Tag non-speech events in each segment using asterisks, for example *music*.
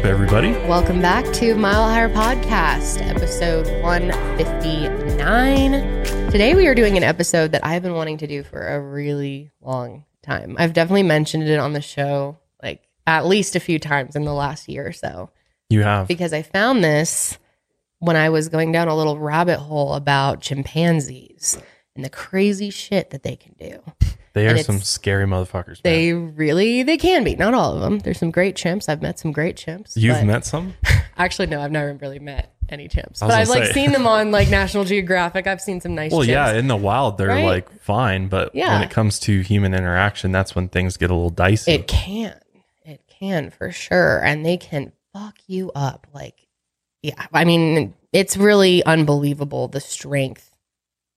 Up, everybody? Welcome back to Mile Higher Podcast, episode 159. Today we are doing an episode that I've been wanting to do for a really long time. I've definitely mentioned it on the show like at least a few times in the last year or so You have. because I found this when I was going down a little rabbit hole about chimpanzees and the crazy shit that they can do. They are some scary motherfuckers. man. They really they can be. Not all of them. There's some great chimps. I've met some great chimps. You've met some? *laughs* Actually, no, I've never really met any chimps, but I've like say. seen them on like *laughs* National Geographic. I've seen some nice. Well, chimps. yeah, in the wild, they're Right? like fine, but when it comes to human interaction, that's when things get a little dicey. it can, it can for sure, and they can fuck you up. Like, yeah, I mean, it's really unbelievable the strength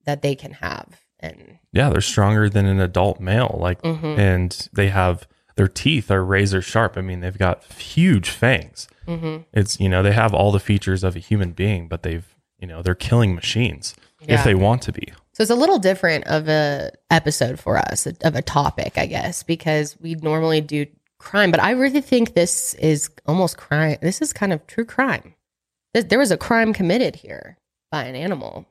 that they can have, and yeah, they're stronger than an adult male. Like, Mhm. and they have their teeth are razor sharp. I mean, they've got huge fangs. mhm. It's you know they have all the features of a human being, but they've you know they're killing machines if they want to be. So it's a little different of a episode for us of a topic, I guess, because we normally do crime, but I really think this is almost crime. This is kind of true crime. There was a crime committed here by an animal.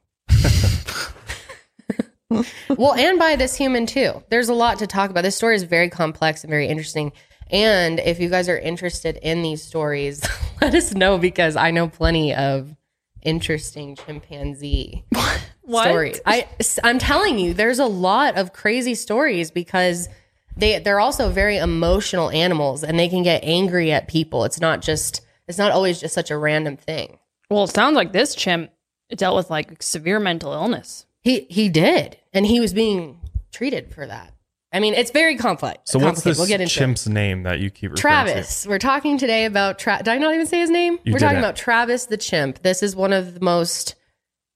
*laughs* well, and by this human too. There's a lot to talk about. This story is very complex and very interesting. And if you guys are interested in these stories, *laughs* let us know because I know plenty of interesting chimpanzee *laughs* stories. I I'm telling you, there's a lot of crazy stories because they they're also very emotional animals and they can get angry at people. It's not just it's not always just such a random thing. Well, it sounds like this chimp dealt with like severe mental illness. He he did, and he was being treated for that. I mean, it's very complex. So what's this We'll get into it. chimp's name that you keep referring to? Travis. We're talking today about Tra- Did I not even say his name? You We're talking didn't. about Travis the chimp. This is one of the most,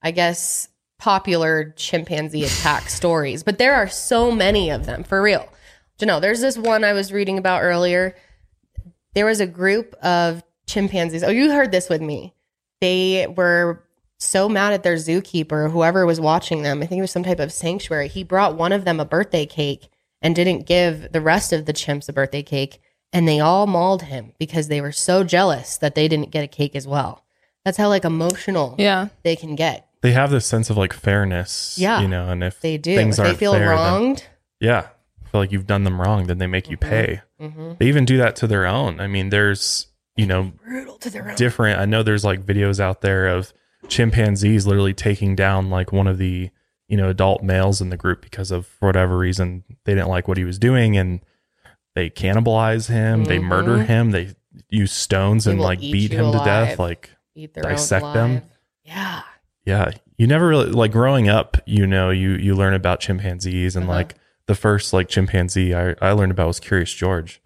I guess, popular chimpanzee attack *laughs* stories. But there are so many of them for real. You know, there's this one I was reading about earlier. There was a group of chimpanzees. Oh, you heard this with me. They were so mad at their zookeeper, whoever was watching them. I think it was some type of sanctuary. He brought one of them a birthday cake and didn't give the rest of the chimps a birthday cake. And they all mauled him because they were so jealous that they didn't get a cake as well. That's how like emotional Yeah. they can get. They have this sense of like fairness, Yeah, you know, and if They do. things if they feel fair, then- wronged. yeah, feel like you've done them wrong, then they make you pay. hmm They even do that to their own. I mean, there's you know Brutal to their own. different. I know there's like videos out there of chimpanzees literally taking down like one of the you know adult males in the group because of for whatever reason they didn't like what he was doing and they cannibalize him, they murder him, they use stones They and like beat you him to death. Like dissect them. Yeah. yeah, you never really like growing up. You know, you you learn about chimpanzees and Uh-huh. like the first like chimpanzee I, I learned about was Curious George,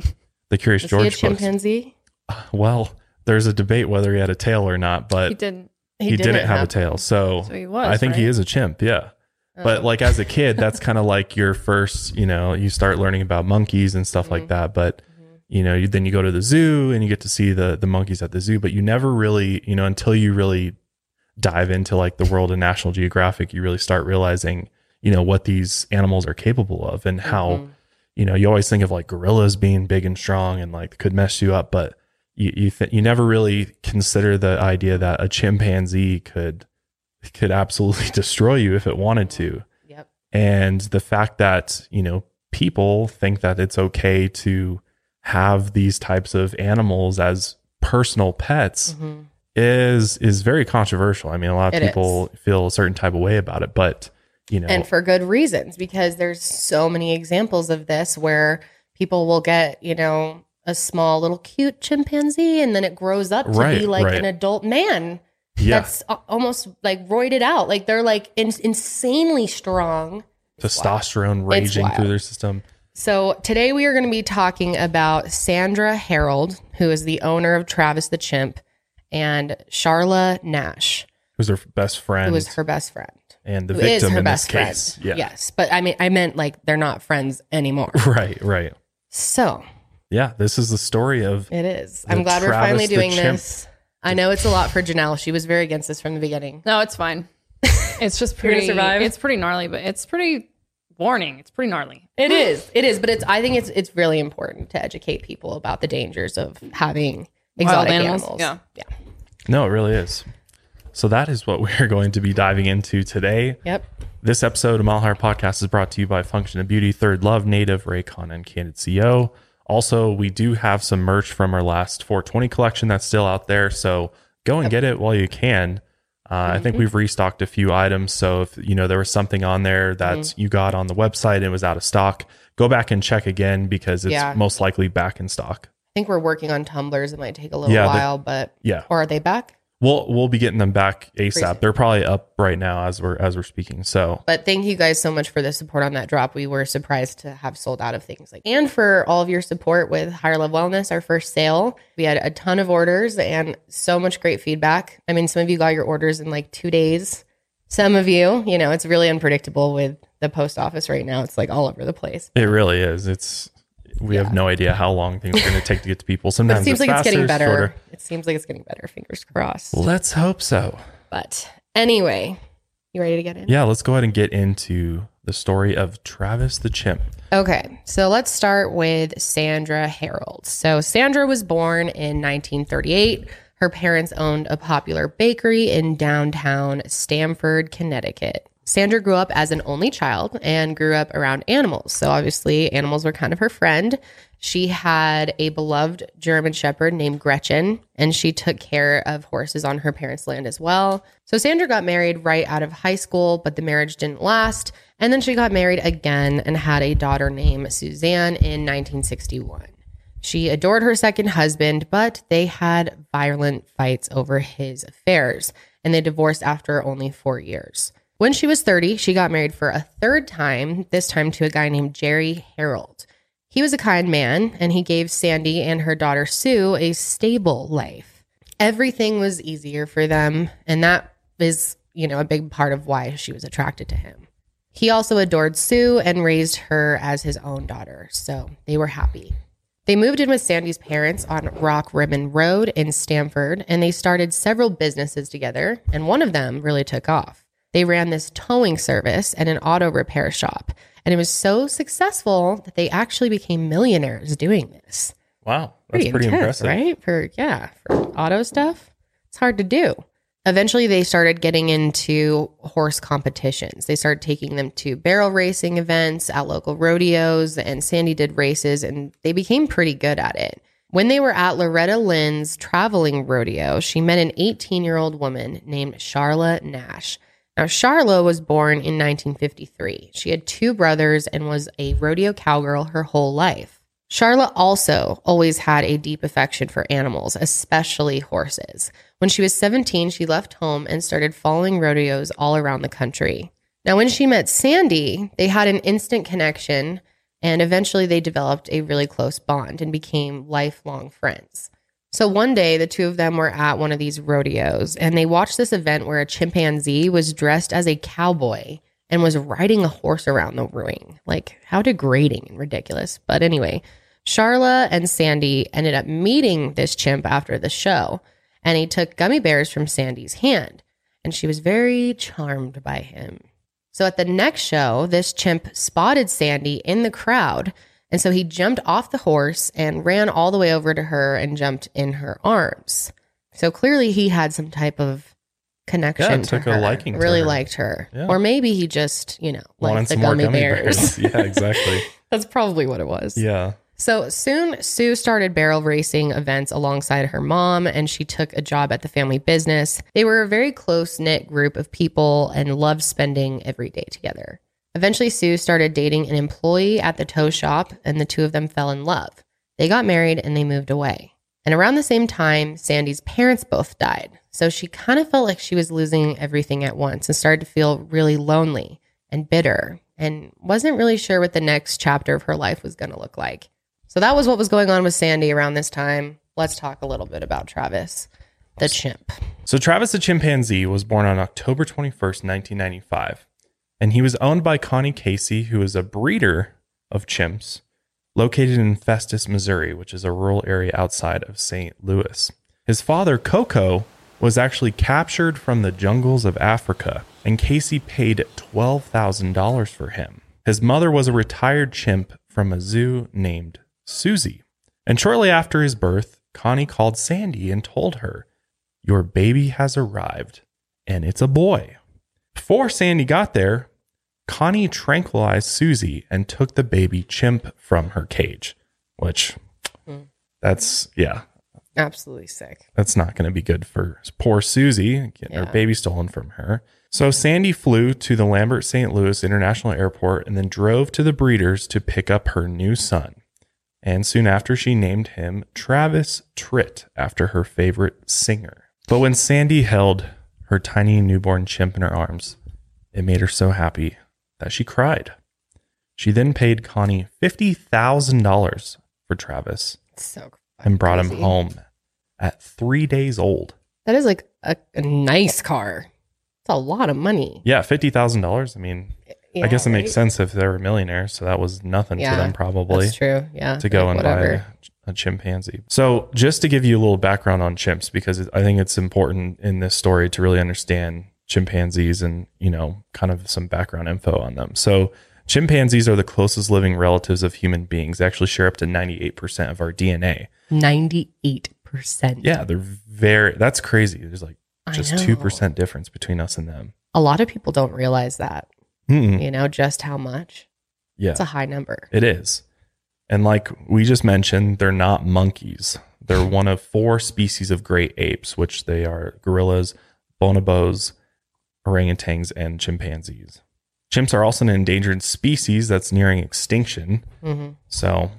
the Curious *laughs* Is he a George books. chimpanzee? *laughs* Well, there's a debate whether he had a tail or not, but He didn't. He, didn't, have, a tail. So, So he was. I think he is a chimp. Yeah. But Oh. like as a kid, that's *laughs* kind of like your first, you know, you start learning about monkeys and stuff Mm-hmm. like that. But, you know, you, then you go to the zoo and you get to see the, the monkeys at the zoo, but you never really, you know, until you really dive into like the world of National Geographic, you really start realizing, you know, what these animals are capable of and how, Mhm. you know, you always think of like gorillas being big and strong and like could mess you up, but you you, th- you never really consider the idea that a chimpanzee could could absolutely *laughs* destroy you if it wanted to. Yep. And the fact that, you know, people think that it's okay to have these types of animals as personal pets Mhm. is is very controversial. I mean, a lot of It people feel a certain type of way about it, but you know, and for good reasons because there's so many examples of this where people will get you know a small little cute chimpanzee and then it grows up to Right, be like right. an adult man yeah, that's almost like roided out like they're like in- insanely strong testosterone raging through their system. so today we are going to be talking about sandra herold who is the owner of travis the chimp and charla nash Who's her best friend who was her best friend and the is victim in best this case. Yeah. yes but i mean i meant like they're not friends anymore *laughs* Right, right. so Yeah, this is the story of It is. I'm glad we're Travis finally the doing chimp. this. I know it's a lot for Janelle. She was very against this from the beginning. No, it's fine. *laughs* It's just You're gonna pretty. survive? It's pretty gnarly, but it's pretty warning. It's pretty gnarly. It is. It is, but it's I think it's it's really important to educate people about the dangers of having exotic animals, animals. yeah. Yeah. No, it really is. So that is what *laughs* we're going to be diving into today. Yep. This episode of Mile Higher Podcast is brought to you by Function of Beauty, Third Love, Native, Raycon, and Candid CO. Also, we do have some merch from our last 420 collection that's still out there. So go and get it while you can. Uh, I think we've restocked a few items. So if you know there was something on there that you got on the website and it was out of stock, go back and check again because it's Yeah. most likely back in stock. I think we're working on tumblers. It might take a little Yeah, while, but Yeah. or are they back? We'll we'll be getting them back ASAP. Crazy. They're probably up right now as we're as we're speaking. So But thank you guys so much for the support on that drop. We were surprised to have sold out of things like and for all of your support with Higher Love Wellness, our first sale. We had a ton of orders and so much great feedback. I mean, some of you got your orders in like two days. Some of you, you know, it's really unpredictable with the post office right now. It's like all over the place. it really is. It's we have no idea how long things are going to take to get to people. Sometimes it seems like it's getting better. shorter. It seems like it's getting better. Fingers crossed. Let's hope so. But anyway, you ready to get in? Yeah, let's go ahead and get into the story of Travis the chimp. Okay, so let's start with Sandra Herold. So, Sandra was born in 1938. Her parents owned a popular bakery in downtown Stamford, Connecticut. Sandra grew up as an only child and grew up around animals. So, obviously, animals were kind of her friend. She had a beloved German shepherd named Gretchen, and she took care of horses on her parents' land as well. So, Sandra got married right out of high school, but the marriage didn't last. And then she got married again and had a daughter named Suzanne in 1961. She adored her second husband, but they had violent fights over his affairs, and they divorced after only four years. When she was 30, she got married for a third time, this time to a guy named Jerry Herold. He was a kind man, and he gave Sandy and her daughter Sue a stable life. Everything was easier for them, and that is, you know, a big part of why she was attracted to him. He also adored Sue and raised her as his own daughter, so they were happy. They moved in with Sandy's parents on Rock Rimmon Road in Stamford, and they started several businesses together, and one of them really took off. They ran this towing service and an auto repair shop, and it was so successful that they actually became millionaires doing this. Wow, that's pretty, intense, impressive. right? For yeah, for auto stuff, it's hard to do. Eventually, they started getting into horse competitions. They started taking them to barrel racing events at local rodeos, and Sandy did races, and they became pretty good at it. When they were at Loretta Lynn's traveling rodeo, she met an 18 year old woman named Charla Nash. Now, Charla was born in 1953. She had two brothers and was a rodeo cowgirl her whole life. Charlotte also always had a deep affection for animals, especially horses. When she was 17, she left home and started following rodeos all around the country. Now, when she met Sandy, they had an instant connection and eventually they developed a really close bond and became lifelong friends. So one day, the two of them were at one of these rodeos and they watched this event where a chimpanzee was dressed as a cowboy and was riding a horse around the ring. Like, how degrading and ridiculous. But anyway, Charla and Sandy ended up meeting this chimp after the show, and he took gummy bears from Sandy's hand, and she was very charmed by him. So at the next show, this chimp spotted Sandy in the crowd, and so he jumped off the horse and ran all the way over to her and jumped in her arms. So clearly he had some type of connection Yeah, to took a her. liking to really her. liked her. Yeah. Or maybe he just, you know, Wanted liked the some more gummy, gummy bears. bears. *laughs* yeah, exactly. That's probably what it was. Yeah. So soon, Sue started barrel racing events alongside her mom, and she took a job at the family business. They were a very close knit group of people and loved spending every day together. Eventually, Sue started dating an employee at the tow shop, and the two of them fell in love. They got married and they moved away. And around the same time, Sandy's parents both died. So she kind of felt like she was losing everything at once and started to feel really lonely and bitter and wasn't really sure what the next chapter of her life was going to look like. So that was what was going on with Sandy around this time. Let's talk a little bit about Travis, the chimp. So Travis the chimpanzee was born on October 21st, 1995, and he was owned by Connie Casey, who is a breeder of chimps located in Festus, Missouri, which is a rural area outside of St. Louis. His father, Coco, was actually captured from the jungles of Africa, and Casey paid $12,000 for him. His mother was a retired chimp from a zoo named Susie. And shortly after his birth, Connie called Sandy and told her, Your baby has arrived, and it's a boy. Before Sandy got there, Connie tranquilized Susie and took the baby chimp from her cage, which Hmm. that's, yeah, Absolutely sick. that's not going to be good for poor Susie getting her baby stolen from her. So Sandy flew to the Lambert St. Louis International Airport and then drove to the breeders to pick up her new son. And soon after, she named him Travis Tritt after her favorite singer. But when Sandy held her tiny newborn chimp in her arms, it made her so happy that she cried. She then paid Connie $50,000 for Travis so and brought him home at three days old. That is like a, a nice car. It's a lot of money. Yeah, fifty thousand dollars. I mean, I guess it makes sense if they were millionaires. So that was nothing Yeah, for them probably That's true. Yeah. to go Like, and buy whatever. a, a chimpanzee. So just to give you a little background on chimps, because I think it's important in this story to really understand chimpanzees and you know kind of some background info on them. So chimpanzees are the closest living relatives of human beings. They actually share up to ninety eight percent of our DNA. 98%. Yeah, they're very. That's crazy. There's like just two percent difference between us and them. A lot of people don't realize that, Mm-mm. you know, just how much. Yeah, It's a high number. it is. And like we just mentioned, they're not monkeys. They're one of four species of great apes, which they are gorillas, bonobos, orangutans, and chimpanzees. Chimps are also an endangered species that's nearing extinction. hmm So,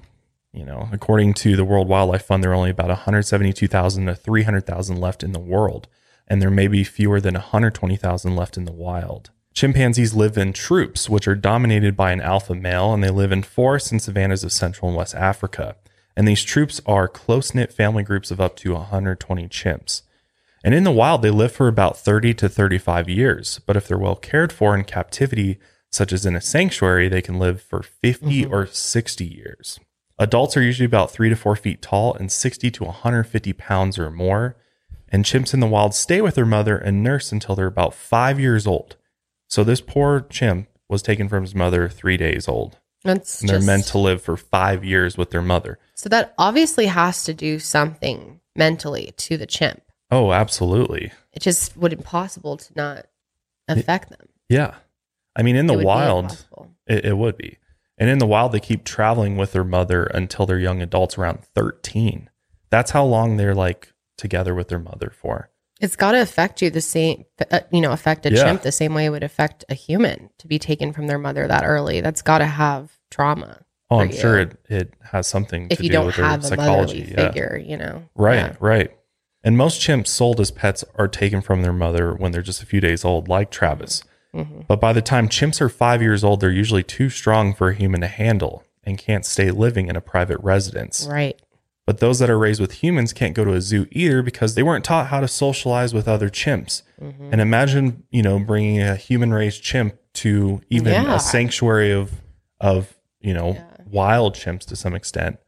you know, according to the World Wildlife Fund, there are only about 172,000 to 300,000 left in the world, and there may be fewer than 120,000 left in the wild. Chimpanzees live in troops, which are dominated by an alpha male, and they live in forests and savannas of Central and West Africa. And these troops are close knit family groups of up to 120 chimps. And in the wild, they live for about 30 to 35 years. But if they're well cared for in captivity, such as in a sanctuary, they can live for 50 mm-hmm. or 60 years. Adults are usually about three to four feet tall and 60 to 150 pounds or more. And chimps in the wild stay with their mother and nurse until they're about five years old. So this poor chimp was taken from his mother three days old. That's And they're just, meant to live for five years with their mother. So that obviously has to do something mentally to the chimp. Oh, absolutely. It just would be impossible to not affect them. Yeah. I mean, in the It wild. It, it would be. And in the wild, they keep traveling with their mother until they're young adults around 13. That's how long they're like together with their mother for. It's got to affect you the same, uh, you know, affect a Yeah. chimp the same way it would affect a human to be taken from their mother that early. That's got to have trauma Oh, I'm sure it, it has something if to you do don't with their have a psychology. Yeah. figure, you know. Right, Yeah. right. And most chimps sold as pets are taken from their mother when they're just a few days old, like Travis. Mhm. But by the time chimps are five years old, they're usually too strong for a human to handle and can't stay living in a private residence. Right. But those that are raised with humans can't go to a zoo either because they weren't taught how to socialize with other chimps. Mhm. And imagine, you know, bringing a human raised chimp to even Yeah. a sanctuary of, of, you know, Yeah. wild chimps to some extent,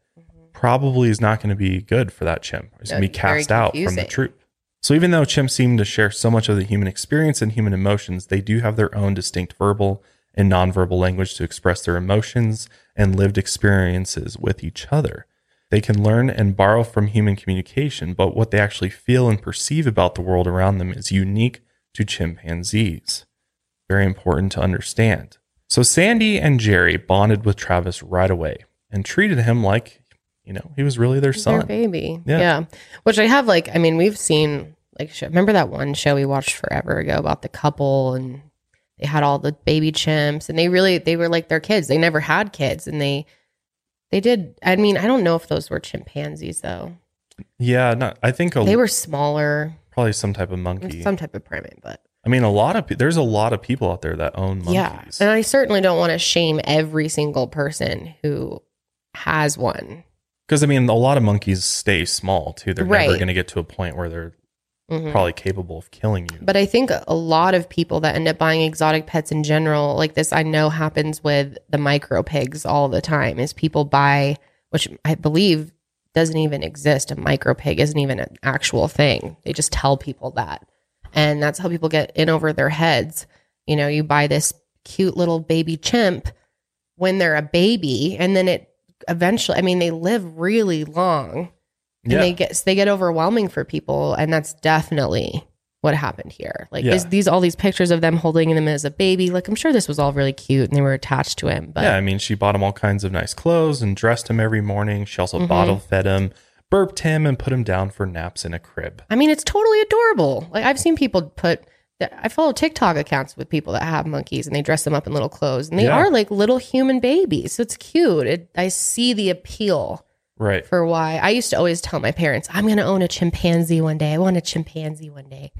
probably is not going to be good for that chimp. It's going to be cast out from the troop. So even though chimps seem to share so much of the human experience and human emotions, they do have their own distinct verbal and nonverbal language to express their emotions and lived experiences with each other. They can learn and borrow from human communication, but what they actually feel and perceive about the world around them is unique to chimpanzees. Very important to understand. So Sandy and Jerry bonded with Travis right away and treated him like, you know, he was really their son. Their baby. Yeah. Yeah. Which I have like, I mean, we've seen like, remember that one show we watched forever ago about the couple and they had all the baby chimps and they really, they were like their kids. They never had kids and they, they did. I mean, I don't know if those were chimpanzees though. Yeah, not, I think a, They were smaller, probably some type of monkey. some type of primate, but I mean, a lot of there's a lot of people out there that own monkeys. yeah. And I certainly don't want to shame every single person who has one. Because I mean, a lot of monkeys stay small too. They're never going to get to a point where they're Mhm. probably capable of killing you. But I think a lot of people that end up buying exotic pets in general, like this, I know happens with the micro pigs all the time. Is people buy, which I believe doesn't even exist. A micro pig isn't even an actual thing. They just tell people that, and that's how people get in over their heads. You know, you buy this cute little baby chimp when they're a baby, and then it eventually. I mean, they live really long. And Yeah. they get they get overwhelming for people, and that's definitely what happened here. Like Yeah. these all these pictures of them holding him as a baby. Like I'm sure this was all really cute, and they were attached to him. But yeah, I mean, she bought him all kinds of nice clothes and dressed him every morning. She also Mhm. bottle fed him, burped him, and put him down for naps in a crib. I mean, it's totally adorable. Like I've seen people put. I follow TikTok accounts with people that have monkeys and they dress them up in little clothes, and they Yeah. are like little human babies. So it's cute. It, I see the appeal Right. for why I used to always tell my parents, "I'm going to own a chimpanzee one day. I want a chimpanzee one day."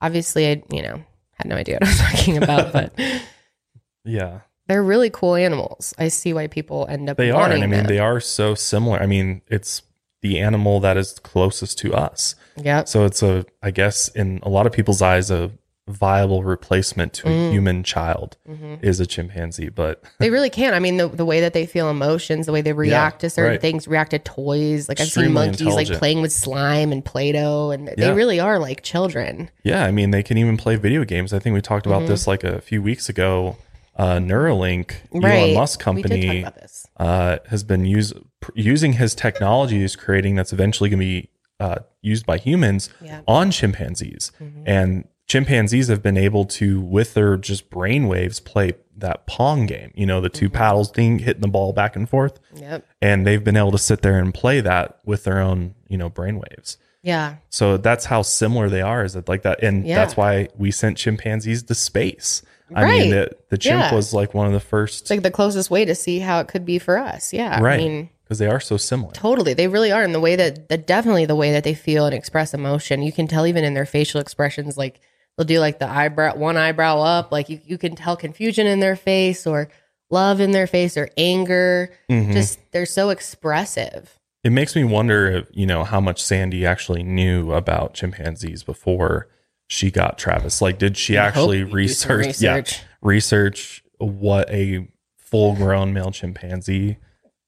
Obviously, I you know had no idea what I was *laughs* talking about, but *laughs* Yeah. they're really cool animals. I see why people end up They are. And I mean, them. they are so similar. I mean, it's the animal that is closest to us. yeah So it's a, I guess, in a lot of people's eyes, a viable replacement to a Mm. human child Mhm. is a chimpanzee. But *laughs* They really can't. I mean, the, the way that they feel emotions, the way they react to certain right. things, react to toys. Like I've seen monkeys like playing with slime and Play-Doh, and Yeah. they really are like children. yeah, I mean, they can even play video games. I think we talked about Mhm. this like a few weeks ago. Uh, Neuralink, Right. Elon Musk We did talk company, about this. uh, has been use, pr- using his technology technologies, creating that's eventually going to be uh, used by humans Yeah. on chimpanzees. Mhm. And chimpanzees have been able to, with their just brain waves, play that pong game. You know, the 2 Mm-hmm. paddles thing, hitting the ball back and forth. Yep. And they've been able to sit there and play that with their own, you know, brain waves. Yeah. So that's how similar they are. Is it like that? And Yeah. that's why we sent chimpanzees to space. I Right. mean, the, the chimp Yeah. was like one of the first, It's like the closest way to see how it could be for us. Yeah. right? I mean, Because they are so similar. totally. They really are. And the way that, that definitely the way that they feel and express emotion, you can tell even in their facial expressions, like they'll do like the eyebrow, one eyebrow up. Like you, you can tell confusion in their face or love in their face or anger. Mhm. Just, they're so expressive. It makes me wonder, if, you know, how much Sandy actually knew about chimpanzees before she got Travis. Like, did she I actually some research, Yeah, research. research what a full-grown male chimpanzee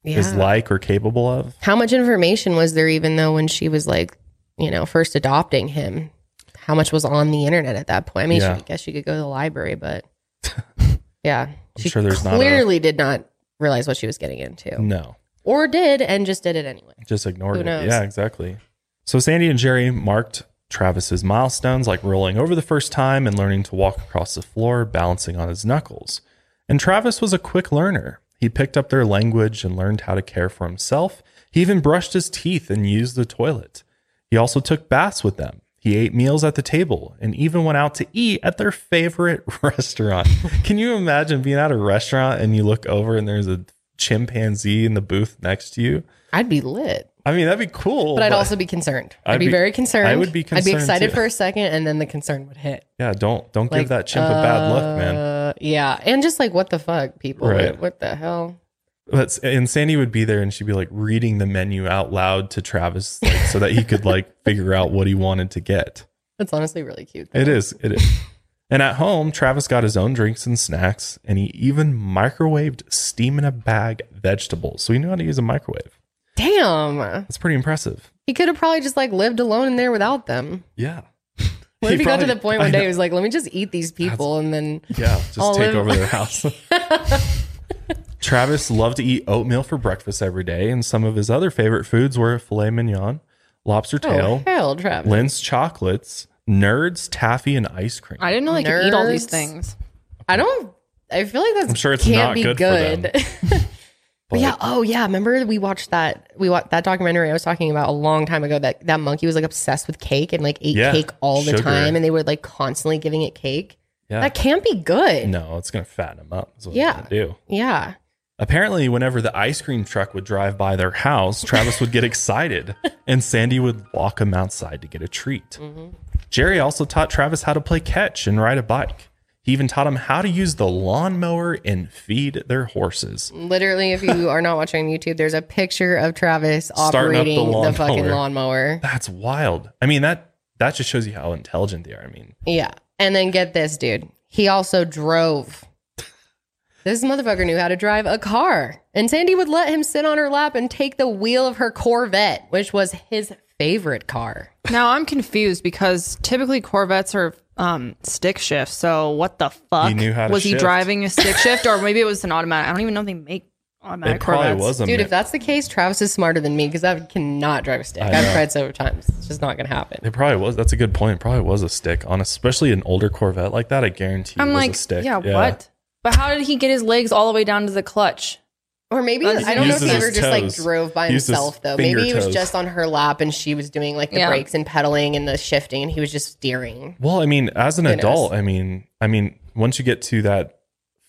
is like or capable of? How much information was there even though when she was like, you know, first adopting him? How much was on the internet at that point? I mean, Yeah. she, I guess she could go to the library, but *laughs* yeah, she sure there's not a- clearly did not realize what she was getting into, No, or did and just did it anyway. just ignored Who it. knows? Yeah, exactly. So Sandy and Jerry marked Travis's milestones, like rolling over the first time and learning to walk across the floor, balancing on his knuckles. And Travis was a quick learner. He picked up their language and learned how to care for himself. He even brushed his teeth and used the toilet. He also took baths with them. He ate meals at the table and even went out to eat at their favorite *laughs* restaurant. Can you imagine being at a restaurant and you look over and there's a chimpanzee in the booth next to you? I'd be lit, I mean, that'd be cool. but I'd also be concerned. I'd, I'd be, be- very concerned. I would be I'd be excited too. for a second, and then the concern would hit. yeah, don't don't Like, give that chimp a bad look, man. uh, Yeah, and just like what the fuck, people? Right. What, what the hell? But and Sandy would be there and she'd be like reading the menu out loud to Travis, like, so that he could like *laughs* figure out what he wanted to get. That's honestly really cute. It is, it is. And at home, Travis got his own drinks and snacks, and he even microwaved steam in a bag vegetables. So he knew how to use a microwave. Damn. That's pretty impressive. He could have probably just like lived alone in there without them. Yeah. *laughs* What if he got to the point one day he was like, let me just eat these people and then Yeah, just take live- over their *laughs* house. Travis loved to eat oatmeal for breakfast every day, and some of his other favorite foods were filet mignon, lobster oh tail, hell, Travis. Lindt chocolates, nerds, taffy, and ice cream. I didn't know they could eat all these things. I don't. I feel like that's. I'm sure it's can't not be good good. for them. *laughs* but yeah. Oh yeah. Remember we watched that. We watched that documentary I was talking about a long time ago. That that monkey was like obsessed with cake and like ate Yeah, cake all the sugar. time, and they were like constantly giving it cake. Yeah. That can't be good. no, it's gonna fatten him up. Is what Yeah. gonna do. Yeah. Apparently, whenever the ice cream truck would drive by their house, Travis would get *laughs* excited, and Sandy would walk him outside to get a treat. Mm-hmm. Jerry also taught Travis how to play catch and ride a bike. He even taught him how to use the lawnmower and feed their horses. Literally, if you are not watching YouTube, there's a picture of Travis Starting up the operating the, fucking lawnmower. lawnmower. That's wild. I mean that that just shows you how intelligent they are. I mean, Yeah. And then get this, dude. He also drove. This motherfucker knew how to drive a car. And Sandy would let him sit on her lap and take the wheel of her Corvette, which was his favorite car. Now I'm confused because typically Corvettes are um, stick shift. So what the fuck He knew how to was he shift. driving a stick shift, or maybe it was an automatic? I don't even know if they make automatic It probably Corvettes. was a Dude, mi- if that's the case, Travis is smarter than me because I cannot drive a stick. I I've know. tried several times. It's just not going to happen. It probably was. That's a good point. It probably was a stick on, especially an older Corvette like that. I guarantee. I'm it was like, a stick. yeah, what? But how did he get his legs all the way down to the clutch? Or maybe Uses- I don't know if he uses ever his just like toes. drove by uses himself though. finger Maybe he was toes. just on her lap and she was doing like the Yeah. brakes and pedaling and the shifting and he was just steering. Well, I mean, as an Who knows? adult, I mean, I mean, once you get to that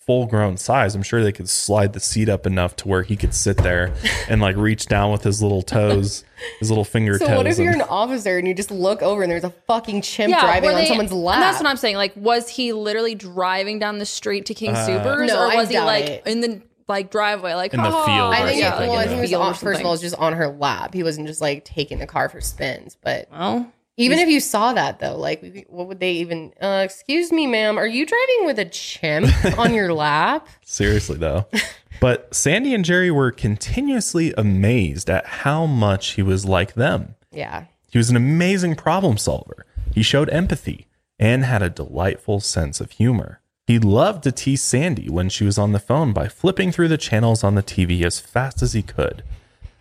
full grown size, I'm sure they could slide the seat up enough to where he could sit there *laughs* and like reach down with his little toes, his little finger So toes. what if you're an officer and you just look over and there's a fucking chimp Yeah, driving were on they- someone's lap? That's what I'm saying. Like, was he literally driving down the street to King Uh, Supers, No, or I was he like it. in the like driveway, like In the "Ha ha." field I think yeah, it, something, well, I yeah. think it was on, first of all, it was just on her lap. He wasn't just like taking the car for spins. But Well, even if you saw that though, like what would they even? Uh, excuse me, ma'am, are you driving with a chimp *laughs* on your lap? Seriously, though. *laughs* But Sandy and Jerry were continuously amazed at how much he was like them. Yeah. He was an amazing problem solver. He showed empathy and had a delightful sense of humor. He loved to tease Sandy when she was on the phone by flipping through the channels on the TV as fast as he could.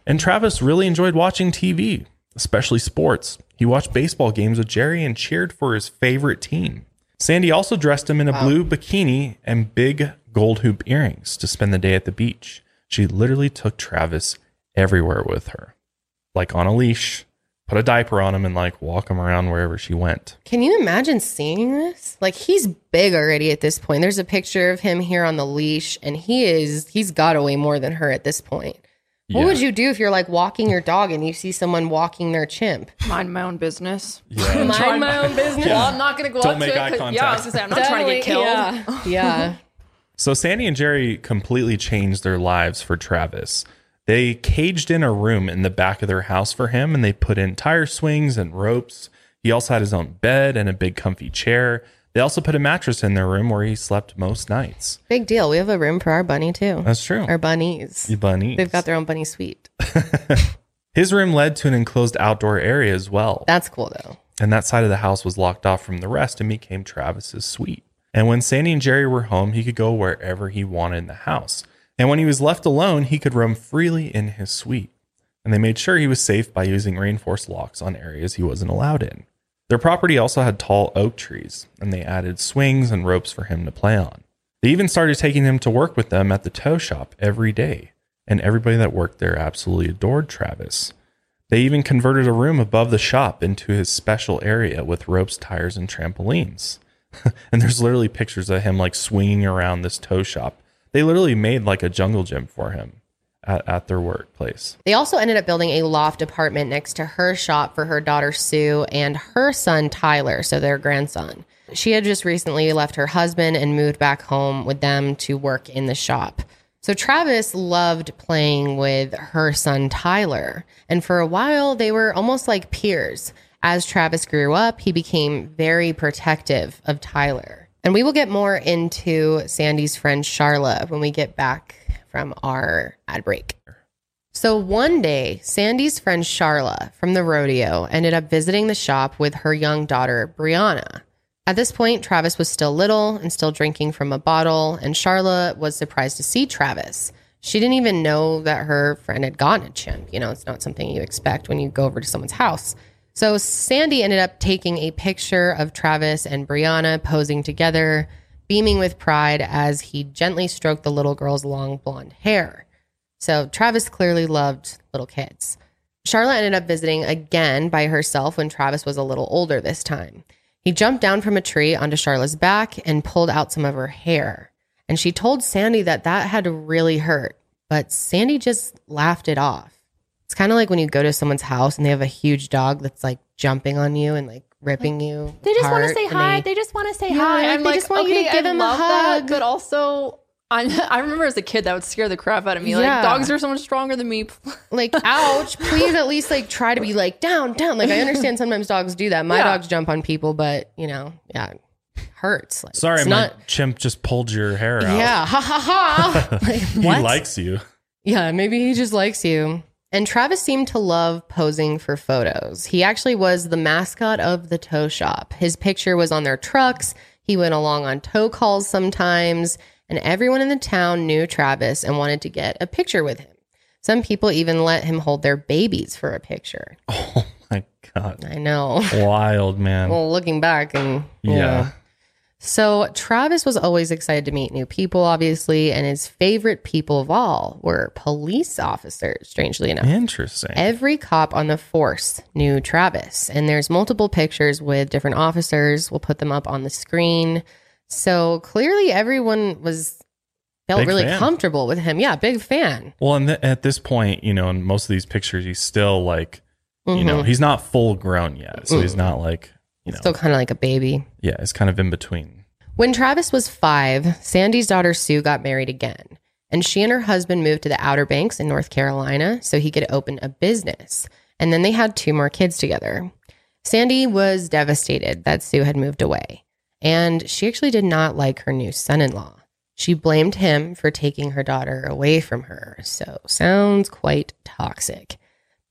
And Travis really enjoyed watching TV, especially sports. He watched baseball games with Jerry and cheered for his favorite team. Sandy also dressed him in a blue bikini and big gold hoop earrings to spend the day at the beach. She literally took Travis everywhere with her, like on a leash, put a diaper on him, and like walk him around wherever she went. Can you imagine seeing this? Like he's big already at this point. There's a picture of him here on the leash, and he is he's got away more than her at this point. What Yeah. would you do if you're like walking your dog and you see someone walking their chimp? mind my own business. Yeah. *laughs* Mind my own *laughs* business. Well, I'm not gonna go Don't up make to it. contact. Yeah, I was gonna say I'm not trying to get killed. Yeah. *laughs* yeah. So Sandy and Jerry completely changed their lives for Travis. They caged in a room in the back of their house for him and they put in tire swings and ropes. He also had his own bed and a big comfy chair. They also put a mattress in their room where he slept most nights. Big deal. We have a room for our bunny too. That's true. Our bunnies. You bunnies. They've got their own bunny suite. *laughs* His room led to an enclosed outdoor area as well. That's cool though. and that side of the house was locked off from the rest and became Travis's suite. And when Sandy and Jerry were home, he could go wherever he wanted in the house. And when he was left alone, he could roam freely in his suite. And they made sure he was safe by using reinforced locks on areas he wasn't allowed in. Their property also had tall oak trees, and they added swings and ropes for him to play on. They even started taking him to work with them at the tow shop every day, and everybody that worked there absolutely adored Travis. They even converted a room above the shop into his special area with ropes, tires, and trampolines. *laughs* and there's literally pictures of him like swinging around this tow shop. They literally made like a jungle gym for him at, at their workplace. They also ended up building a loft apartment next to her shop for her daughter Sue and her son Tyler, so their grandson. She had just recently left her husband and moved back home with them to work in the shop. So Travis loved playing with her son Tyler, and for a while they were almost like peers. As Travis grew up, he became very protective of Tyler. And we will get more into Sandy's friend Charla when we get back from our ad break. So one day, Sandy's friend Charla from the rodeo ended up visiting the shop with her young daughter, Brianna. At this point, Travis was still little and still drinking from a bottle, and Charla was surprised to see Travis. She didn't even know that her friend had gotten a chimp. You know, it's not something you expect when you go over to someone's house. So Sandy ended up taking a picture of Travis and Brianna posing together, beaming with pride as he gently stroked the little girl's long blonde hair. So Travis clearly loved little kids. Charlotte ended up visiting again by herself when Travis was a little older this time. He jumped down from a tree onto Charlotte's back and pulled out some of her hair. And she told Sandy that that had really hurt, but Sandy just laughed it off. It's kind of like when you go to someone's house and they have a huge dog that's like jumping on you and like ripping you. They just want to say hi. they- They, just want to say Yeah, hi. I'm they like, just want you to give I them a love that, hug. but also, I, I remember as a kid that would scare the crap out of me. Yeah. Like dogs are so much stronger than me. *laughs* like ouch please at least like try to be like down down like i understand sometimes dogs do that my Yeah. dogs jump on people but you know yeah hurts like, Sorry, it's my not chimp just pulled your hair out. yeah ha ha ha *laughs* like, He likes you. yeah maybe he just likes you and travis seemed to love posing for photos he actually was the mascot of the tow shop his picture was on their trucks he went along on tow calls sometimes and everyone in the town knew Travis and wanted to get a picture with him. Some people even let him hold their babies for a picture. *laughs* Oh my god. I know. Wild man. Well, looking back and Yeah. know. So Travis was always excited to meet new people, obviously, and his favorite people of all were police officers, strangely enough. Interesting. Every cop on the force knew Travis, and there's multiple pictures with different officers. We'll put them up on the screen. So clearly, everyone was felt Big really fan. comfortable with him. Yeah, big fan. well, and th- at this point, you know, in most of these pictures, he's still like, you know, Mhm. he's not full grown yet. So he's not like, you know, Still kind of like a baby. yeah, it's kind of in between. When Travis was five, Sandy's daughter Sue got married again, and she and her husband moved to the Outer Banks in North Carolina so he could open a business. And then they had two more kids together. Sandy was devastated that Sue had moved away, and she actually did not like her new son in law. She blamed him for taking her daughter away from her. So, sounds quite toxic.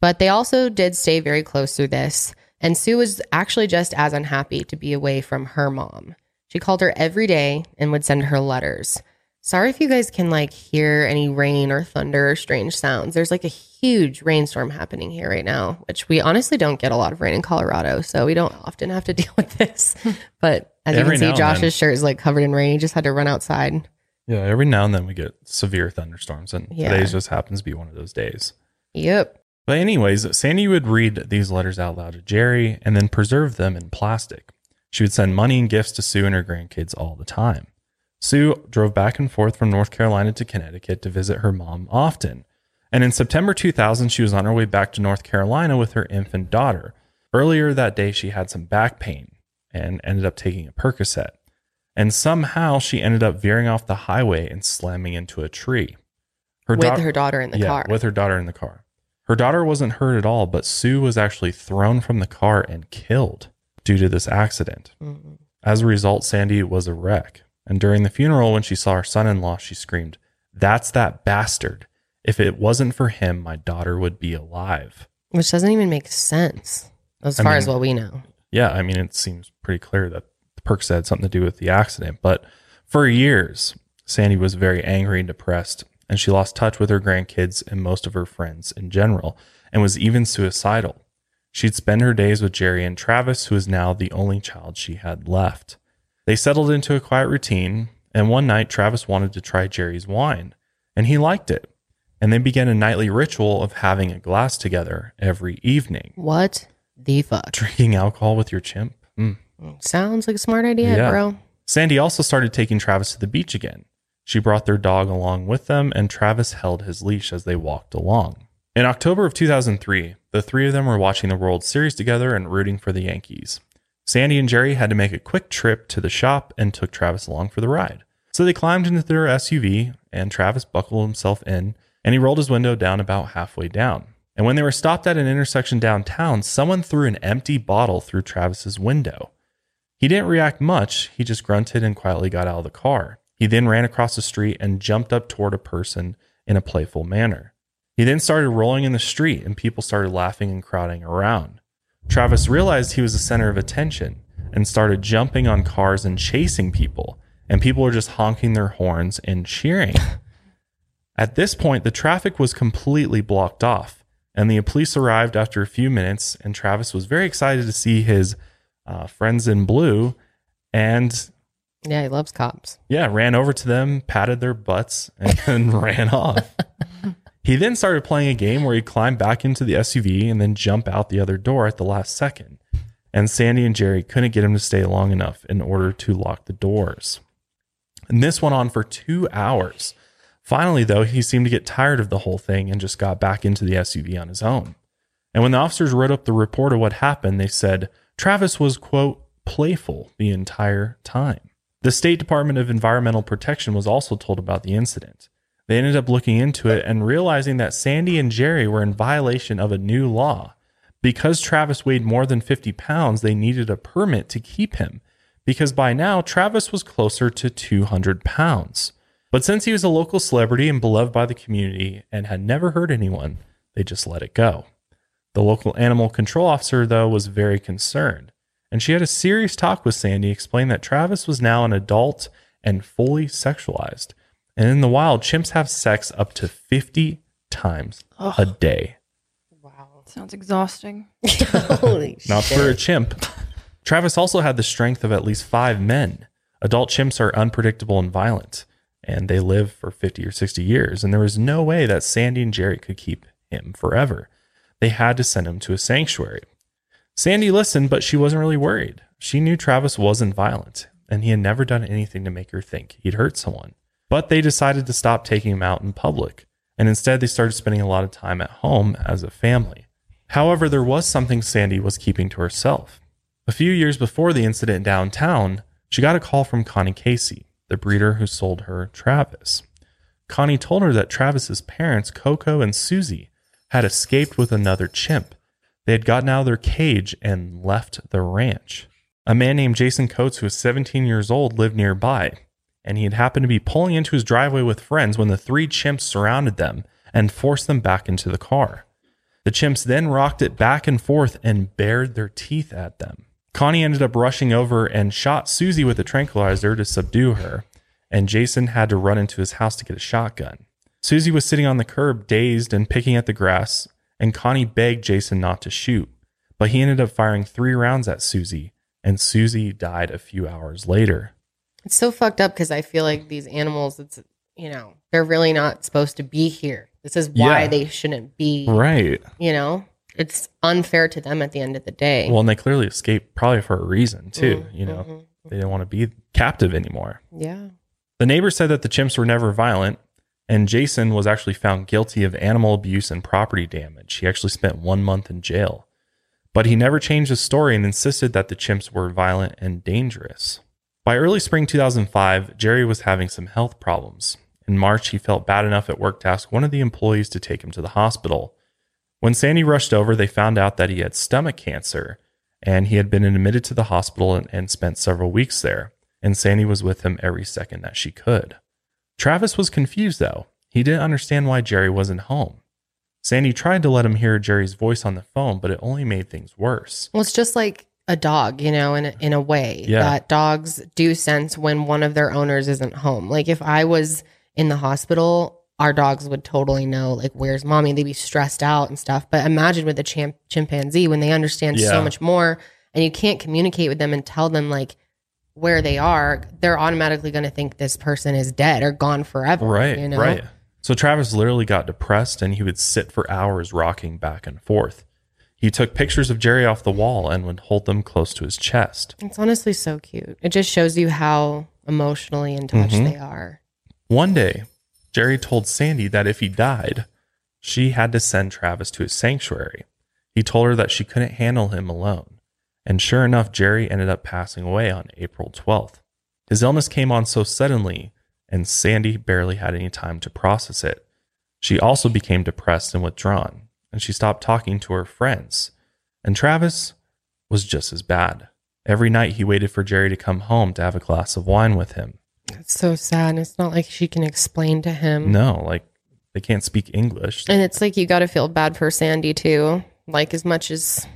But they also did stay very close through this. And Sue was actually just as unhappy to be away from her mom. She called her every day and would send her letters. Sorry if you guys can like hear any rain or thunder or strange sounds. There's like a huge rainstorm happening here right now, which we honestly don't get a lot of rain in Colorado, so we don't often have to *laughs* deal with this. But as Every you can see, Josh's then. shirt is like covered in rain. He just had to run outside. Yeah, every now and then we get severe thunderstorms, and Yeah. today's just happens to be one of those days. Yep. But anyways, Sandy would read these letters out loud to Jerry and then preserve them in plastic. She would send money and gifts to Sue and her grandkids all the time. Sue drove back and forth from North Carolina to Connecticut to visit her mom often. And in September 2000, she was on her way back to North Carolina with her infant daughter. Earlier that day, she had some back pain and ended up taking a Percocet. And somehow she ended up veering off the highway and slamming into a tree. Her With daugh- her daughter in the yeah, car. with her daughter in the car. Her daughter wasn't hurt at all, but Sue was actually thrown from the car and killed due to this accident. Mhm. As a result, Sandy was a wreck. And during the funeral, when she saw her son in law, she screamed, That's that bastard. If it wasn't for him, my daughter would be alive. Which doesn't even make sense as I far mean- as what we know. Yeah, I mean, it seems pretty clear that the Percocet had something to do with the accident. But for years, Sandy was very angry and depressed, and she lost touch with her grandkids and most of her friends in general, and was even suicidal. She'd spend her days with Jerry and Travis, who is now the only child she had left. They settled into a quiet routine, and one night Travis wanted to try Jerry's wine, and he liked it. And they began a nightly ritual of having a glass together every evening. What the fuck? Drinking alcohol with your chimp? Mm. Sounds like a smart idea, Yeah. bro. Sandy also started taking Travis to the beach again. She brought their dog along with them, and Travis held his leash as they walked along. In October of 2003, the three of them were watching the World Series together and rooting for the Yankees. Sandy and Jerry had to make a quick trip to the shop and took Travis along for the ride. So they climbed into their SUV, and Travis buckled himself in, and he rolled his window down about halfway down. And when they were stopped at an intersection downtown, someone threw an empty bottle through Travis's window. He didn't react much. He just grunted and quietly got out of the car. He then ran across the street and jumped up toward a person in a playful manner. He then started rolling in the street and people started laughing and crowding around. Travis realized he was the center of attention and started jumping on cars and chasing people, and people were just honking their horns and cheering. *laughs* At this point, the traffic was completely blocked off, and the police arrived after a few minutes. And Travis was very excited to see his uh, friends in blue, and Yeah, he loves cops. yeah, ran over to them, patted their butts, and *laughs* then ran off. *laughs* He then started playing a game where he climbed back into the SUV and then jump out the other door at the last second. And Sandy and Jerry couldn't get him to stay long enough in order to lock the doors. And this went on for two hours. Finally, though, he seemed to get tired of the whole thing and just got back into the SUV on his own. And when the officers wrote up the report of what happened, they said Travis was, quote, playful the entire time. The State Department of Environmental Protection was also told about the incident. They ended up looking into it and realizing that Sandy and Jerry were in violation of a new law. Because Travis weighed more than 50 pounds, they needed a permit to keep him, because by now Travis was closer to 200 pounds. But since he was a local celebrity and beloved by the community and had never hurt anyone, they just let it go. The local animal control officer, though, was very concerned, and she had a serious talk with Sandy, explaining that Travis was now an adult and fully sexualized. And in the wild, chimps have sex up to 50 times a day. Wow. Sounds exhausting. *laughs* Holy *laughs* Not shit. for a chimp. Travis also had the strength of at least five men. Adult chimps are unpredictable and violent, and they live for 50 or 60 years. And there was no way that Sandy and Jerry could keep him forever. They had to send him to a sanctuary. Sandy listened, but she wasn't really worried. She knew Travis wasn't violent, and he had never done anything to make her think he'd hurt someone. But they decided to stop taking him out in public, and instead they started spending a lot of time at home as a family. However, there was something Sandy was keeping to herself. A few years before the incident downtown, she got a call from Connie Casey, the breeder who sold her Travis. Connie told her that Travis's parents, Coco and Susie, had escaped with another chimp. They had gotten out of their cage and left the ranch. A man named Jason Coates, who was 17 years old, lived nearby, and he had happened to be pulling into his driveway with friends when the three chimps surrounded them and forced them back into the car. The chimps then rocked it back and forth and bared their teeth at them. Connie ended up rushing over and shot Susie with a tranquilizer to subdue her, and Jason had to run into his house to get a shotgun. Susie was sitting on the curb, dazed and picking at the grass, and Connie begged Jason not to shoot, but he ended up firing three rounds at Susie, and Susie died a few hours later. It's so fucked up because I feel like these animals, it's, you know, they're really not supposed to be here. This is why Yeah. they shouldn't be, Right. you know, it's unfair to them at the end of the day. Well, and they clearly escaped probably for a reason, too. Mm, You know, mhm. they didn't want to be captive anymore. Yeah. The neighbor said that the chimps were never violent, and Jason was actually found guilty of animal abuse and property damage. He actually spent one month in jail. But he never changed his story and insisted that the chimps were violent and dangerous. By early spring 2005, Jerry was having some health problems. In March, he felt bad enough at work to ask one of the employees to take him to the hospital. When Sandy rushed over, they found out that he had stomach cancer and he had been admitted to the hospital and, and spent several weeks there. And Sandy was with him every second that she could. Travis was confused though. He didn't understand why Jerry wasn't home. Sandy tried to let him hear Jerry's voice on the phone, but it only made things worse. Well, it's just like a dog, you know, in a, in a way Yeah. that dogs do sense when one of their owners isn't home. Like if I was in the hospital, our dogs would totally know like where's mommy. They'd be stressed out and stuff. But imagine with a champ- chimpanzee when they understand Yeah. so much more, and you can't communicate with them and tell them like where they are. They're automatically going to think this person is dead or gone forever. Right, You know? right. So Travis literally got depressed and he would sit for hours rocking back and forth. He took pictures of Jerry off the wall and would hold them close to his chest. It's honestly so cute. It just shows you how emotionally in touch Mhm. they are. One day, Jerry told Sandy that if he died, she had to send Travis to his sanctuary. He told her that she couldn't handle him alone. And sure enough, Jerry ended up passing away on April 12th. His illness came on so suddenly, and Sandy barely had any time to process it. She also became depressed and withdrawn, and she stopped talking to her friends. And Travis was just as bad. Every night he waited for Jerry to come home to have a glass of wine with him. It's so sad. And it's not like she can explain to him. No, like they can't speak English. And it's like you got to feel bad for Sandy too. Like as much as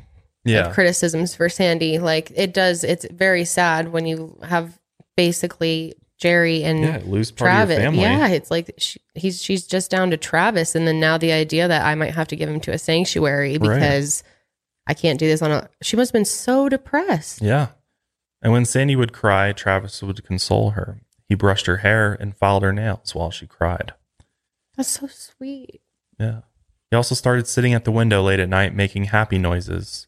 Yeah. criticisms for Sandy, like it does. It's very sad when you have basically Jerry and Yeah, lose part Travis. of your family. Yeah, it's like she, he's she's just down to Travis, and then now the idea that I might have to give him to a sanctuary Right. because I can't do this on a. She must have been so depressed. Yeah. And when Sandy would cry, Travis would console her. He brushed her hair and filed her nails while she cried. That's so sweet. Yeah. He also started sitting at the window late at night making happy noises.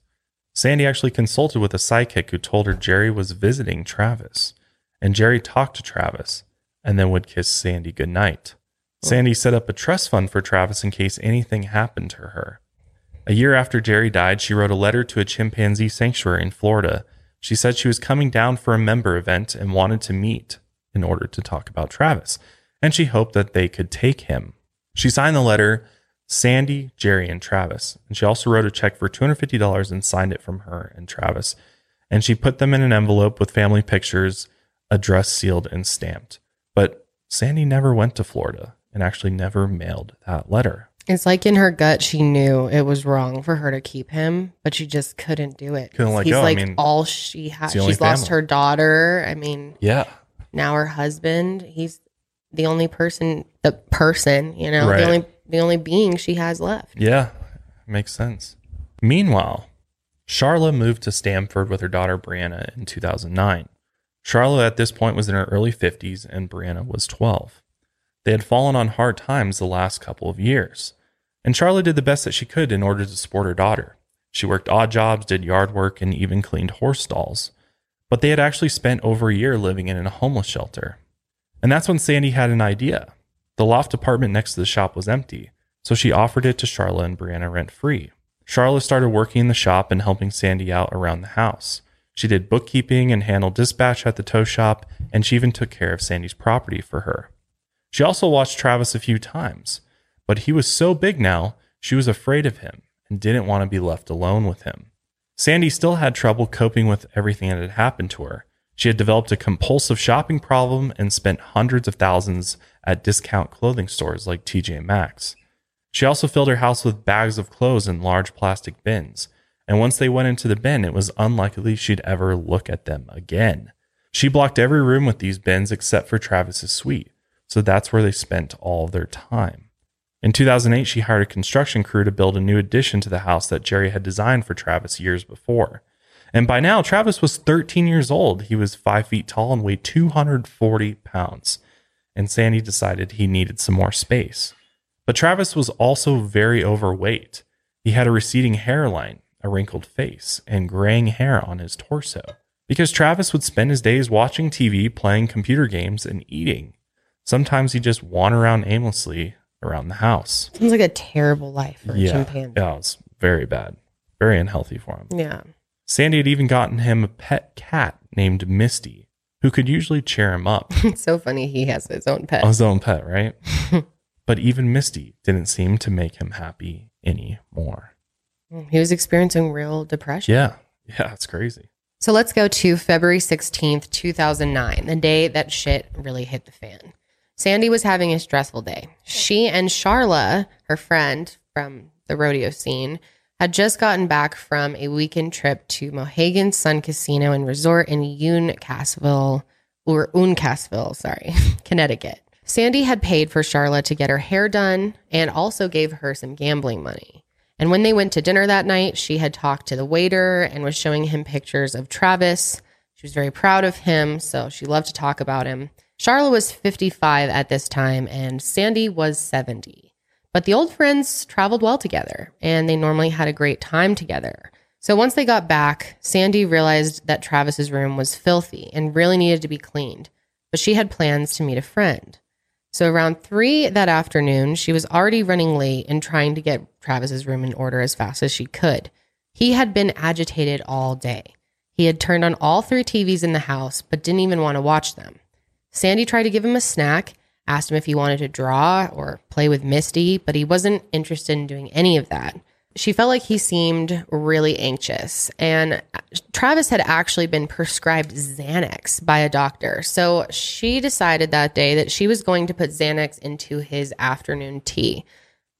Sandy actually consulted with a psychic who told her Jerry was visiting Travis. And Jerry talked to Travis and then would kiss Sandy goodnight. Oh. Sandy set up a trust fund for Travis in case anything happened to her. A year after Jerry died, she wrote a letter to a chimpanzee sanctuary in Florida. She said she was coming down for a member event and wanted to meet in order to talk about Travis, and she hoped that they could take him. She signed the letter Sandy, Jerry, and Travis, and she also wrote a check for $250 and signed it from her and Travis. And she put them in an envelope with family pictures, address sealed and stamped. But Sandy never went to Florida and actually never mailed that letter. It's like in her gut, she knew it was wrong for her to keep him, but she just couldn't do it. Couldn't let He's go. I like mean, all she has. it's the only She's lost her daughter. I mean, Yeah. now her husband. He's the only person, the person, you know, Right. the only the only being she has left. Yeah, makes sense. Meanwhile, Charla moved to Stamford with her daughter Brianna in 2009. Charla at this point was in her early 50s and Brianna was 12. They had fallen on hard times the last couple of years, and Charla did the best that she could in order to support her daughter. She worked odd jobs, did yard work, and even cleaned horse stalls. But they had actually spent over a year living in a homeless shelter. And that's when Sandy had an idea. The loft apartment next to the shop was empty, so she offered it to Charla and Brianna rent free. Charla started working in the shop and helping Sandy out around the house. She did bookkeeping and handled dispatch at the tow shop, and she even took care of Sandy's property for her. She also watched Travis a few times, but he was so big now, she was afraid of him and didn't want to be left alone with him. Sandy still had trouble coping with everything that had happened to her. She had developed a compulsive shopping problem and spent hundreds of thousands at discount clothing stores like TJ Maxx. She also filled her house with bags of clothes in large plastic bins, and once they went into the bin, it was unlikely she'd ever look at them again. She blocked every room with these bins except for Travis's suite, so that's where they spent all their time. In 2008, she hired a construction crew to build a new addition to the house that Jerry had designed for Travis years before. And by now, Travis was 13 years old. He was five feet tall and weighed 240 pounds. And Sandy decided he needed some more space. But Travis was also very overweight. He had a receding hairline, a wrinkled face, and graying hair on his torso. Because Travis would spend his days watching TV, playing computer games, and eating. Sometimes he'd just wander around aimlessly around the house. Sounds like a terrible life for a chimpanzee. yeah, it was very bad, very unhealthy for him. Yeah. Sandy had even gotten him a pet cat named Misty, who could usually cheer him up. It's *laughs* so funny he has his own pet. his own pet, right? *laughs* but even Misty didn't seem to make him happy anymore. Mm, he was experiencing real depression. Yeah, yeah, it's crazy. So let's go to February 16th, 2009, the day that shit really hit the fan. Sandy was having a stressful day. She and Charla, her friend from the rodeo scene, had just gotten back from a weekend trip to Mohegan Sun Casino and Resort in Uncasville, or Uncasville, sorry, *laughs* Connecticut. Sandy had paid for Charla to get her hair done and also gave her some gambling money. And when they went to dinner that night, she had talked to the waiter and was showing him pictures of Travis. She was very proud of him, so she loved to talk about him. Charla was 55 at this time and Sandy was 70. But the old friends traveled well together and they normally had a great time together. So once they got back, Sandy realized that Travis's room was filthy and really needed to be cleaned. But she had plans to meet a friend. So around three that afternoon, she was already running late and trying to get Travis's room in order as fast as she could. He had been agitated all day. He had turned on all three TVs in the house, but didn't even want to watch them. Sandy tried to give him a snack, asked him if he wanted to draw or play with Misty, but he wasn't interested in doing any of that. She felt like he seemed really anxious, and Travis had actually been prescribed Xanax by a doctor. So she decided that day that she was going to put Xanax into his afternoon tea.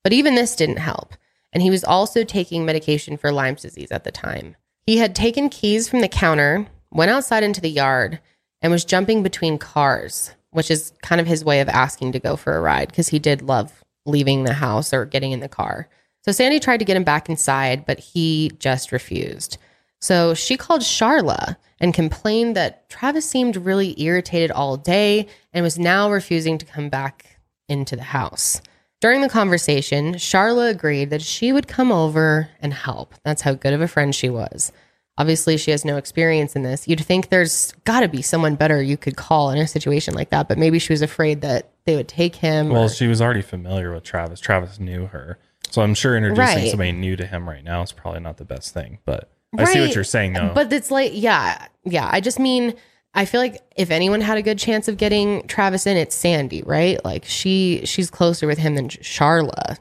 But even this didn't help. And he was also taking medication for Lyme's disease at the time. He had taken keys from the counter, went outside into the yard, and was jumping between cars, which is kind of his way of asking to go for a ride because he did love leaving the house or getting in the car. So Sandy tried to get him back inside, but he just refused. So she called Charla and complained that Travis seemed really irritated all day and was now refusing to come back into the house. During the conversation, Charla agreed that she would come over and help. That's how good of a friend she was. Obviously, she has no experience in this. You'd think there's got to be someone better you could call in a situation like that, but maybe she was afraid that they would take him. Well, or- she was already familiar with Travis. Travis knew her. So I'm sure introducing Right. somebody new to him right now is probably not the best thing. But I see what you're saying, though. But it's like, yeah, yeah. I just mean, I feel like if anyone had a good chance of getting Travis in, it's Sandy, right? Like she, she's closer with him than Charla.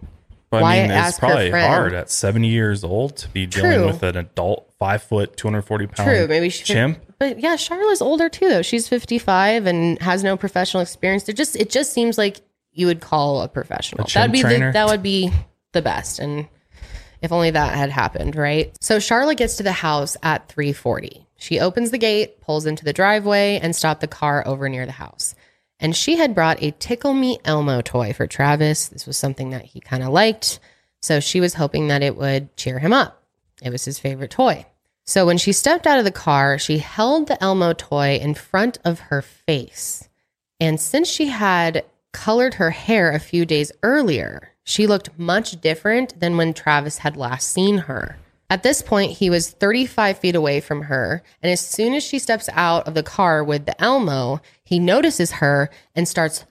But why I mean, it's probably hard at 70 years old to be dealing True. with an adult, five foot, 240 pound True, maybe she chimp. But yeah, Charla's older too, though. She's fifty-five and has no professional experience. It just, it just seems like you would call a professional. A That'd be the, that would be the best. And if only that had happened, right? So Charla gets to the house at 3:40. She opens the gate, pulls into the driveway, and stopped the car over near the house. And she had brought a Tickle Me Elmo toy for Travis. This was something that he kind of liked. So she was hoping that it would cheer him up. It was his favorite toy. So when she stepped out of the car, she held the Elmo toy in front of her face. And since she had colored her hair a few days earlier, she looked much different than when Travis had last seen her. At this point, he was 35 feet away from her. And as soon as she steps out of the car with the Elmo, he notices her and starts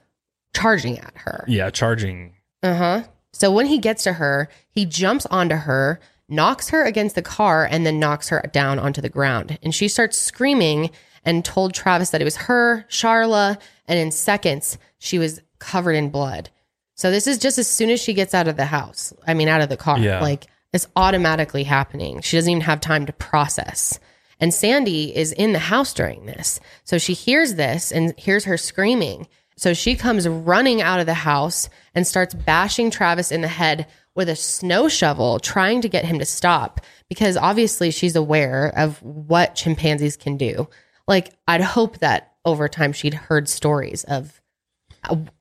charging at her. Yeah, charging. Uh huh. So when he gets to her, he jumps onto her, knocks her against the car, and then knocks her down onto the ground. And she starts screaming and told Travis that it was her, Charla, and in seconds, she was covered in blood. So this is just as soon as she gets out of the house. I mean, out of the car. Yeah. Like it's automatically happening. She doesn't even have time to process. And Sandy is in the house during this. So she hears this and hears her screaming. So she comes running out of the house and starts bashing Travis in the head with a snow shovel, trying to get him to stop because obviously she's aware of what chimpanzees can do. Like, I'd hope that over time she'd heard stories of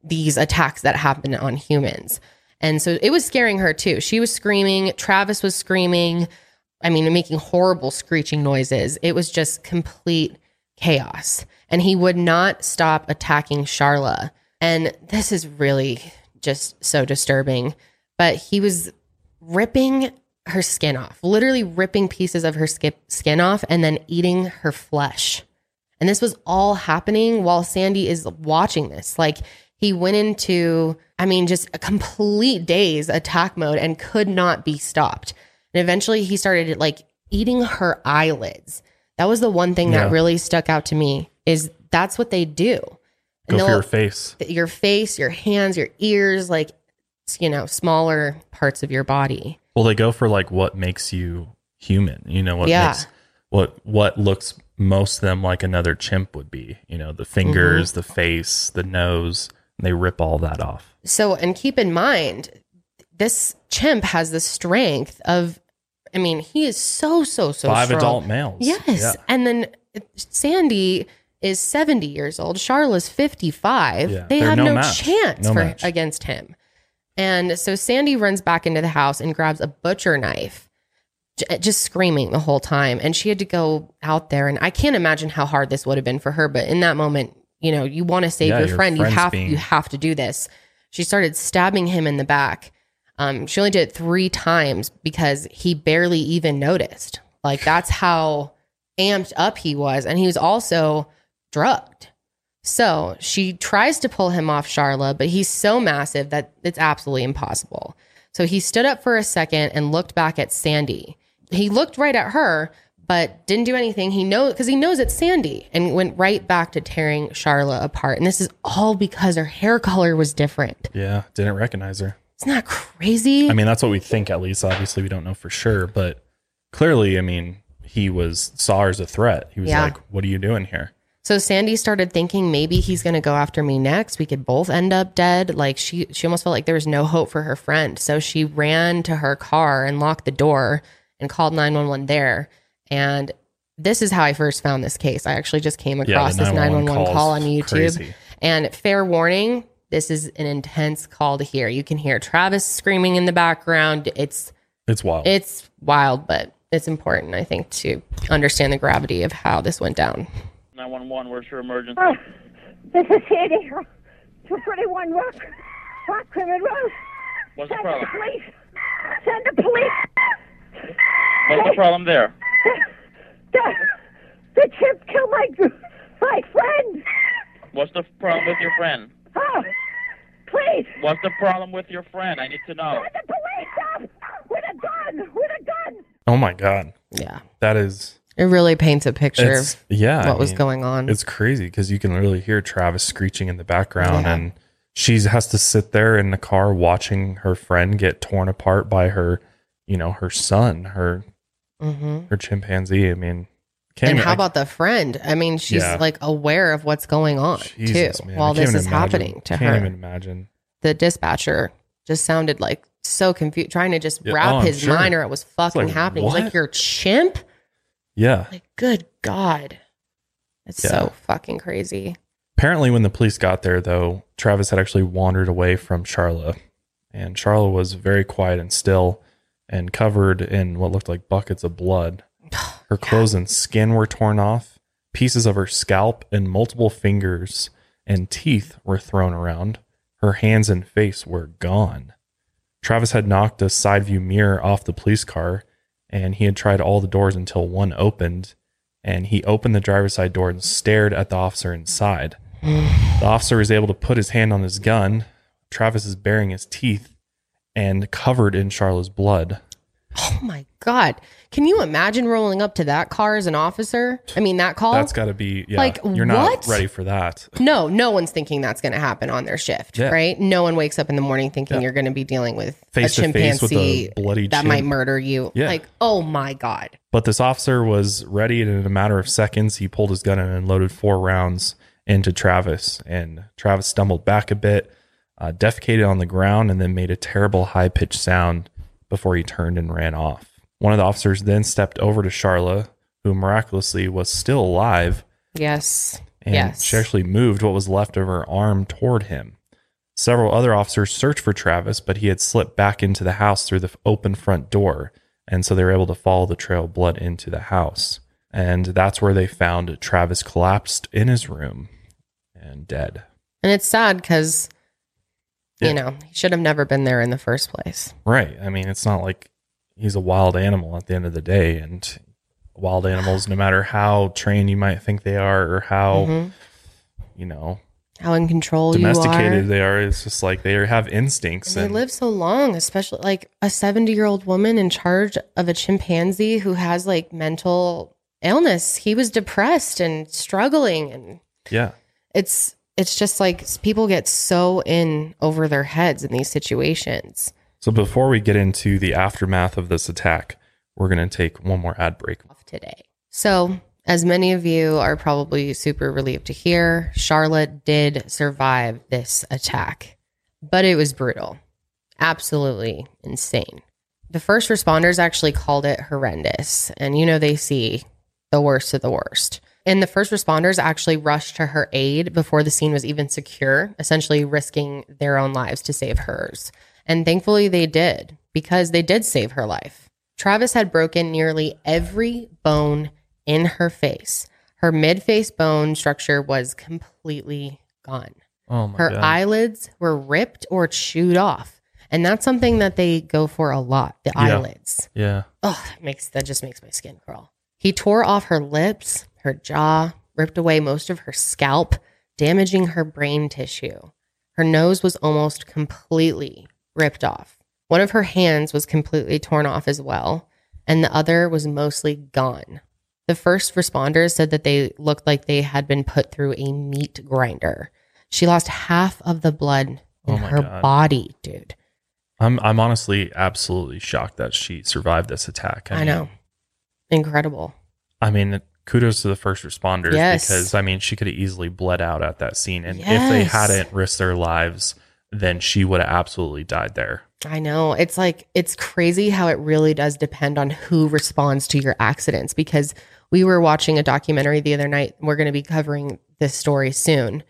these attacks that happen on humans. And so it was scaring her too. She was screaming, Travis was screaming. I mean, making horrible screeching noises. It was just complete chaos. And he would not stop attacking Charla. And this is really just so disturbing. But he was ripping her skin off, literally ripping pieces of her skin off and then eating her flesh. And this was all happening while Sandy is watching this. Like he went into, I mean, just a complete days attack mode and could not be stopped. And eventually he started like eating her eyelids. That was the one thing Yeah. that really stuck out to me is that's what they do. Go for your face. your face, your hands, your ears, like you know, smaller parts of your body. Well, they go for like what makes you human. You know what Yeah. makes what what looks most them like another chimp would be. You know, the fingers, Mm-hmm. the face, the nose. They rip all that off. So, and keep in mind, this chimp has the strength of, I mean, he is so, so, so Five strong. adult males. Yes. Yeah. And then uh, Sandy is 70 years old. Charlotte's 55. Yeah, They they're have no no, chance No for match. against him. And so Sandy runs back into the house and grabs a butcher knife, j- uh, just screaming the whole time. And she had to go out there. And I can't imagine how hard this would have been for her. But in that moment, you know, you want to save Yeah, your your friend. You have being- you have to do this. She started stabbing him in the back. Um, she only did it three times because he barely even noticed. Like that's how amped up he was. And he was also drugged. So she tries to pull him off Charla, but he's so massive that it's absolutely impossible. So he stood up for a second and looked back at Sandy. He looked right at her, but didn't do anything. He knows because he knows it's Sandy and went right back to tearing Charla apart. And this is all because her hair color was different. Yeah. Didn't recognize her. Isn't that crazy? I mean, that's what we think at least. Obviously, we don't know for sure, but clearly, I mean, he was saw her as a threat. He was Yeah. like, "What are you doing here?" So Sandy started thinking maybe he's going to go after me next. We could both end up dead. Like she she almost felt like there was no hope for her friend. So she ran to her car and locked the door and called 911 there. And this is how I first found this case. I actually just came across the this 911 call call on YouTube. crazy. And fair warning, this is an intense call to hear. You can hear Travis screaming in the background. It's It's wild. it's wild, but it's important I think to understand the gravity of how this went down. 911, where's your emergency? Oh, this is Sandy. 231 Rock, Rock Rimmon Road. What's the Send problem? the police. Send the police. What's the problem there? The, the chimp killed my, my friend. What's the problem with your friend? Oh, please. What's the problem with your friend? I need to know. Send the police up with a gun. With a gun. oh my god, Yeah. that is. It really paints a picture It's, of yeah. what I was mean, going on. It's crazy because you can really hear Travis screeching in the background, Yeah. and she has to sit there in the car watching her friend get torn apart by her, you know, her son, her hmm her chimpanzee. I mean, can't And even- how I- about the friend? I mean, she's Yeah. like aware of what's going on Jesus, too man, while this is imagine- happening to her can't even imagine. the dispatcher just sounded like so confused, trying to just Yeah, wrap oh, his sure. mind or it was fucking like, happening. He's what? like, "You're chimp." Yeah. Like, good God. It's Yeah. so fucking crazy. Apparently, when the police got there, though, Travis had actually wandered away from Charla. And Charla was very quiet and still and covered in what looked like buckets of blood. *sighs* Her clothes and skin were torn off. Pieces of her scalp and multiple fingers and teeth were thrown around. Her hands and face were gone. Travis had knocked a side view mirror off the police car and he had tried all the doors until one opened. And he opened the driver's side door and stared at the officer inside. *sighs* The officer was able to put his hand on his gun. Travis is baring his teeth and covered in Charlotte's blood. Oh my God. Can you imagine rolling up to that car as an officer? I mean, that call? That's got to be, yeah, Like, you're what? not ready for that. no, no one's thinking that's going to happen on their shift, Yeah. right? No one wakes up in the morning thinking Yeah. you're going to be dealing with Face a face with chimpanzee a bloody that chin. might murder you. Yeah. Like, oh my God. But this officer was ready, and in a matter of seconds, he pulled his gun and loaded four rounds into Travis. And Travis stumbled back a bit, uh, defecated on the ground, and then made a terrible high pitched sound before he turned and ran off. One of the officers then stepped over to Charla, who miraculously was still alive, Yes. and yes. she actually moved what was left of her arm toward him. Several other officers searched for Travis, but he had slipped back into the house through the open front door, and so they were able to follow the trail of blood into the house. And that's where they found Travis collapsed in his room and dead. and it's sad because, Yeah. you know, he should have never been there in the first place. Right. I mean, it's not like he's a wild animal at the end of the day, and wild animals, no matter how trained you might think they are or how, Mhm. you know, How in control you domesticated are. they are, it's just like they have instincts. And they live so long, especially like a 70 year old woman in charge of a chimpanzee who has like mental illness. He was depressed and struggling. And yeah. it's, it's just like people get so in over their heads in these situations. So before we get into the aftermath of this attack, we're going to take one more ad break. Off today. So, as many of you are probably super relieved to hear, Charlotte did survive this attack, but it was brutal. Absolutely insane. The first responders actually called it horrendous. And you know, they see the worst of the worst. And the first responders actually rushed to her aid before the scene was even secure, essentially risking their own lives to save hers. And thankfully, they did because they did save her life. Travis had broken nearly every bone in her face. Her mid face bone structure was completely gone. Oh my Her god. eyelids were ripped or chewed off. And that's something that they go for a lot the Yeah. eyelids. yeah. Oh, that makes that just makes my skin crawl. He tore off her lips, her jaw, ripped away most of her scalp, damaging her brain tissue. Her nose was almost completely ripped off. One of her hands was completely torn off as well, and the other was mostly gone. The first responders said that they looked like they had been put through a meat grinder. She lost half of the blood in Oh her God. body, dude. I'm I'm honestly absolutely shocked that she survived this attack. I, mean- know. Incredible. I mean, kudos to the first responders Yes. because I mean, she could have easily bled out at that scene, and if they hadn't risked their lives, then she would have absolutely died there. I know. It's like, it's crazy how it really does depend on who responds to your accidents because we were watching a documentary the other night. We're going to be covering this story soon.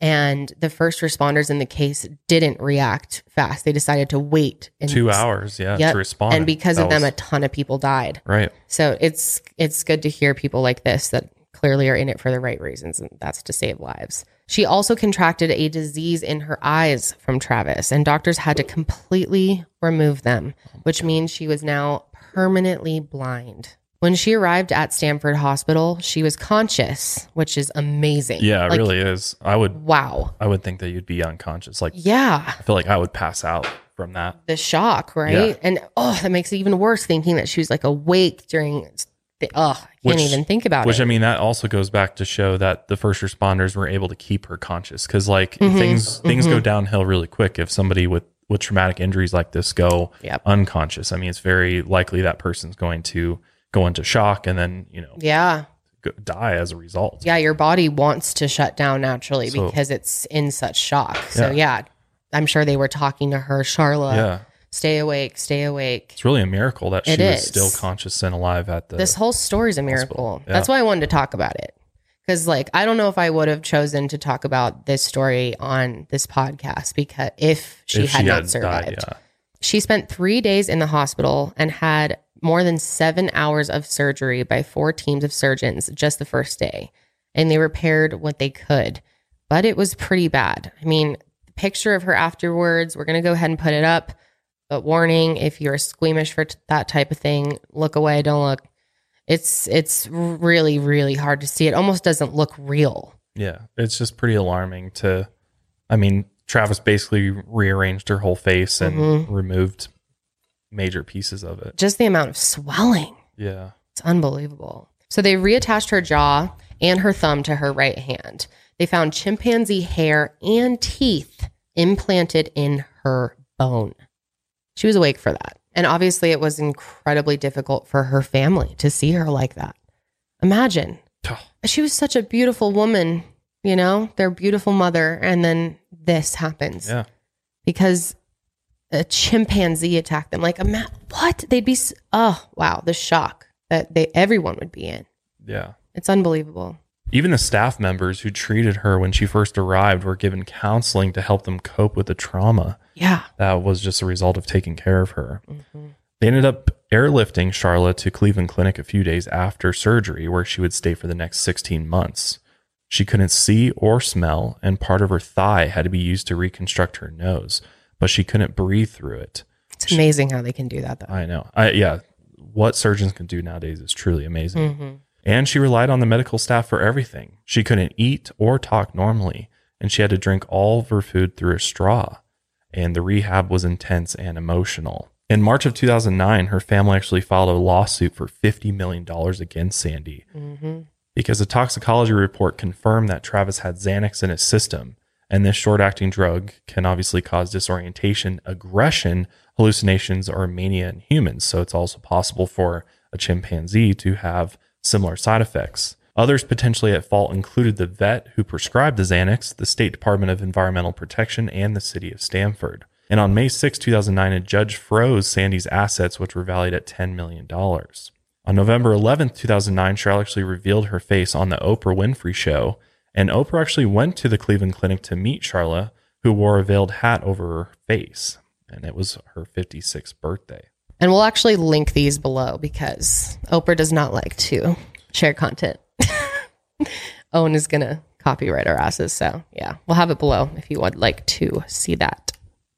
And the first responders in the case didn't react fast. They decided to wait and Two hours, yeah, Yep. to respond, And because That of them, a ton of people died. right. So it's it's good to hear people like this that clearly are in it for the right reasons, and that's to save lives. She also contracted a disease in her eyes from Travis, and doctors had to completely remove them, oh which means she was now permanently blind. When she arrived at Stamford Hospital, she was conscious, which is amazing. Yeah, it Like, really is. I would Wow. I would think that you'd be unconscious. Like Yeah. I feel like I would pass out from that. the shock, right? Yeah. And oh, that makes it even worse thinking that she was like awake during the oh, I can't Which- even think about Which it. Which I mean, that also goes back to show that the first responders were able to keep her conscious because, like, Mhm, things things go mhm. downhill really quick if somebody with with traumatic injuries like this go Yep. unconscious. I mean, it's very likely that person's going to go into shock and then you know yeah. die as a result. Yeah, your body wants to shut down naturally So- because it's in such shock. So Yeah. yeah. I'm sure they were talking to her, Charla, yeah, stay awake, stay awake. It's really a miracle that she It was is. still conscious and alive at the. this whole story is a miracle. Yeah. That's why I wanted to talk about it. Because, like, I don't know if I would have chosen to talk about this story on this podcast because if she if had she not had survived. died, yeah. She spent three days in the hospital and had more than seven hours of surgery by four teams of surgeons just the first day. And they repaired what they could, but it was pretty bad. I mean, the picture of her afterwards, we're going to go ahead and put it up. But warning if you're squeamish for t- that type of thing, look away, don't look. It's it's really really hard to see. It almost doesn't look real. Yeah, it's just pretty alarming to. I mean, Travis basically rearranged her whole face and Mm-hmm. removed major pieces of it. Just the amount of swelling. Yeah. It's unbelievable. So they reattached her jaw and her thumb to her right hand. They found chimpanzee hair and teeth implanted in her bone. She was awake for that. And obviously, it was incredibly difficult for her family to see her like that. Imagine. She was such a beautiful woman, you know, their beautiful mother. And then this happens Yeah. because a chimpanzee attacked them. Like, ima- what? They'd be, s- oh, wow, the shock that they everyone would be in. Yeah. It's unbelievable. Even the staff members who treated her when she first arrived were given counseling to help them cope with the trauma Yeah. that was just a result of taking care of her. Mm-hmm. They ended up airlifting Charlotte to Cleveland Clinic a few days after surgery, where she would stay for the next 16 months. She couldn't see or smell, and part of her thigh had to be used to reconstruct her nose, but she couldn't breathe through it. It's amazing how they can do that, though. I know. I, yeah, what surgeons can do nowadays is truly amazing. Mm-hmm. And she relied on the medical staff for everything. She couldn't eat or talk normally, and she had to drink all of her food through a straw. And the rehab was intense and emotional. In March of 2009, her family actually filed a lawsuit for $50 million against Sandy because a toxicology report confirmed that Travis had Xanax in his system. And this short acting drug can obviously cause disorientation, aggression, hallucinations, or mania in humans. So it's also possible for a chimpanzee to have similar side effects. Others potentially at fault included the vet who prescribed the Xanax, the State Department of Environmental Protection, and the city of Stamford. And on May 6, 2009, a judge froze Sandy's assets, which were valued at $10 million. On November 11th, 2009, Cheryl actually revealed her face on the Oprah Winfrey Show. And Oprah actually went to the Cleveland Clinic to meet Charla, who wore a veiled hat over her face. And it was her 56th birthday. And we'll actually link these below because Oprah does not like to share content. *laughs* Owen is going to copyright our asses. So, yeah, we'll have it below if you would like to see that.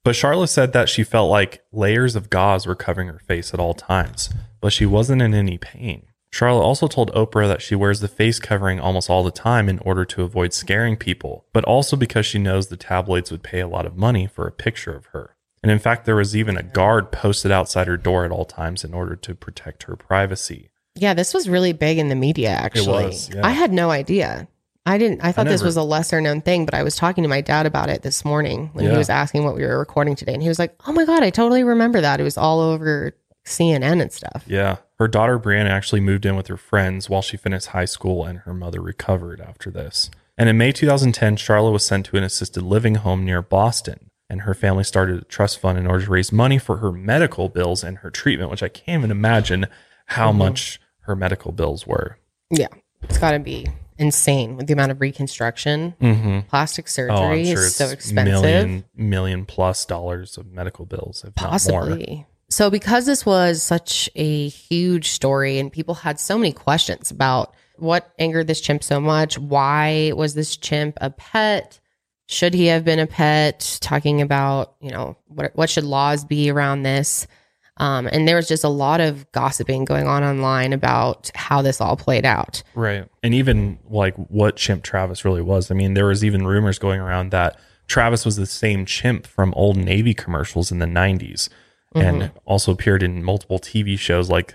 But Charla said that she felt like layers of gauze were covering her face at all times, but she wasn't in any pain. Charlotte also told Oprah that she wears the face covering almost all the time in order to avoid scaring people, but also because she knows the tabloids would pay a lot of money for a picture of her. And in fact, there was even a guard posted outside her door at all times in order to protect her privacy. Yeah, this was really big in the media, actually. was, yeah. I had no idea. I didn't, I thought this was a lesser known thing, but I was talking to my dad about it this morning when he was asking what we were recording today. And he was like, oh my God, I totally remember that. It was all over CNN and stuff. Yeah. Her daughter Brianna actually moved in with her friends while she finished high school, and her mother recovered after this. And in May 2010, Charlotte was sent to an assisted living home near Boston, and her family started a trust fund in order to raise money for her medical bills and her treatment, which I can't even imagine how much her medical bills were. Yeah. It's got to be insane with the amount of reconstruction. Mm-hmm. Plastic surgery Oh, sure is it's so expensive. million, million plus dollars of medical bills, if not more. So, because this was such a huge story and people had so many questions about what angered this chimp so much, why was this chimp a pet? Should he have been a pet? Talking about, you know, what, what should laws be around this? Um, and there was just a lot of gossiping going on online about how this all played out. Right. And even like what chimp Travis really was. I mean, there was even rumors going around that Travis was the same chimp from old Navy commercials in the 90s and mm-hmm. also appeared in multiple TV shows like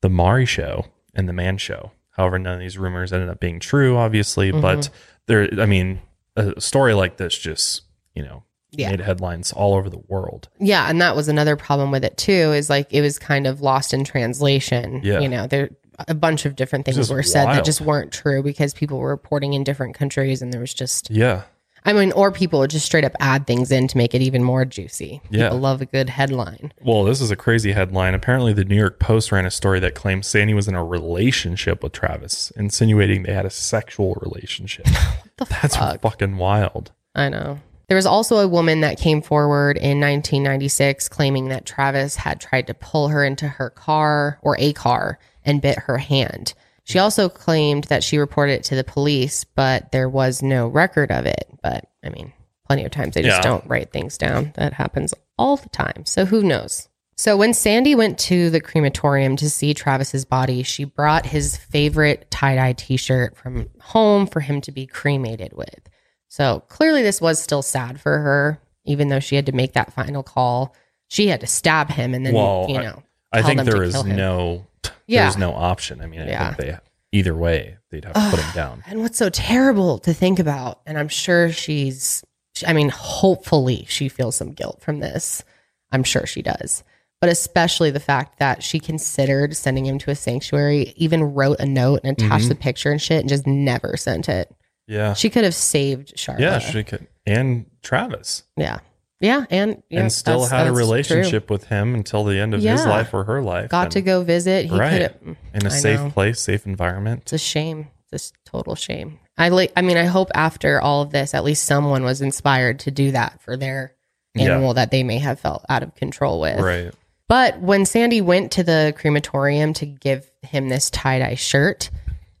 The Maury Show and The Man Show. However, none of these rumors ended up being true, obviously. Mm-hmm. But there, I mean, a story like this just, you know, Yeah. made headlines all over the world. Yeah, and that was another problem with it too. Is like it was kind of lost in translation. Yeah. you know, there a bunch of different things were said that just weren't true because people were reporting in different countries, and there was just Yeah. I mean, or people would just straight up add things in to make it even more juicy. Yeah. People love a good headline. Well, this is a crazy headline. Apparently, the New York Post ran a story that claims Sandy was in a relationship with Travis, insinuating they had a sexual relationship. *laughs* The That's fuck? fucking wild. I know. There was also a woman that came forward in 1996 claiming that Travis had tried to pull her into her car or a car and bit her hand. She also claimed that she reported it to the police, but there was no record of it. But I mean, plenty of times they just Yeah. don't write things down. That happens all the time. So who knows? So when Sandy went to the crematorium to see Travis's body, she brought his favorite tie-dye t-shirt from home for him to be cremated with. So clearly this was still sad for her, even though she had to make that final call. She had to stab him and then, Well, you know, I think there is no, Yeah. there's no option. I mean, I Yeah. think they either way they'd have to put him down. And what's so terrible to think about, and I'm sure she's, I mean, hopefully she feels some guilt from this. I'm sure she does. But especially the fact that she considered sending him to a sanctuary, even wrote a note and attached Mhm. the picture and shit, and just never sent it. Yeah, She could have saved Charlotte. yeah, she could, and Travis, yeah, yeah, and yeah, and still that's- had a that's true. relationship with him until the end of his life or her life. Got and to go visit. He Right. in a I safe know. place, safe environment. It's a shame. It's a total shame. I like. I mean, I hope after all of this, at least someone was inspired to do that for their Yeah. animal that they may have felt out of control with. Right. But when Sandy went to the crematorium to give him this tie dye shirt,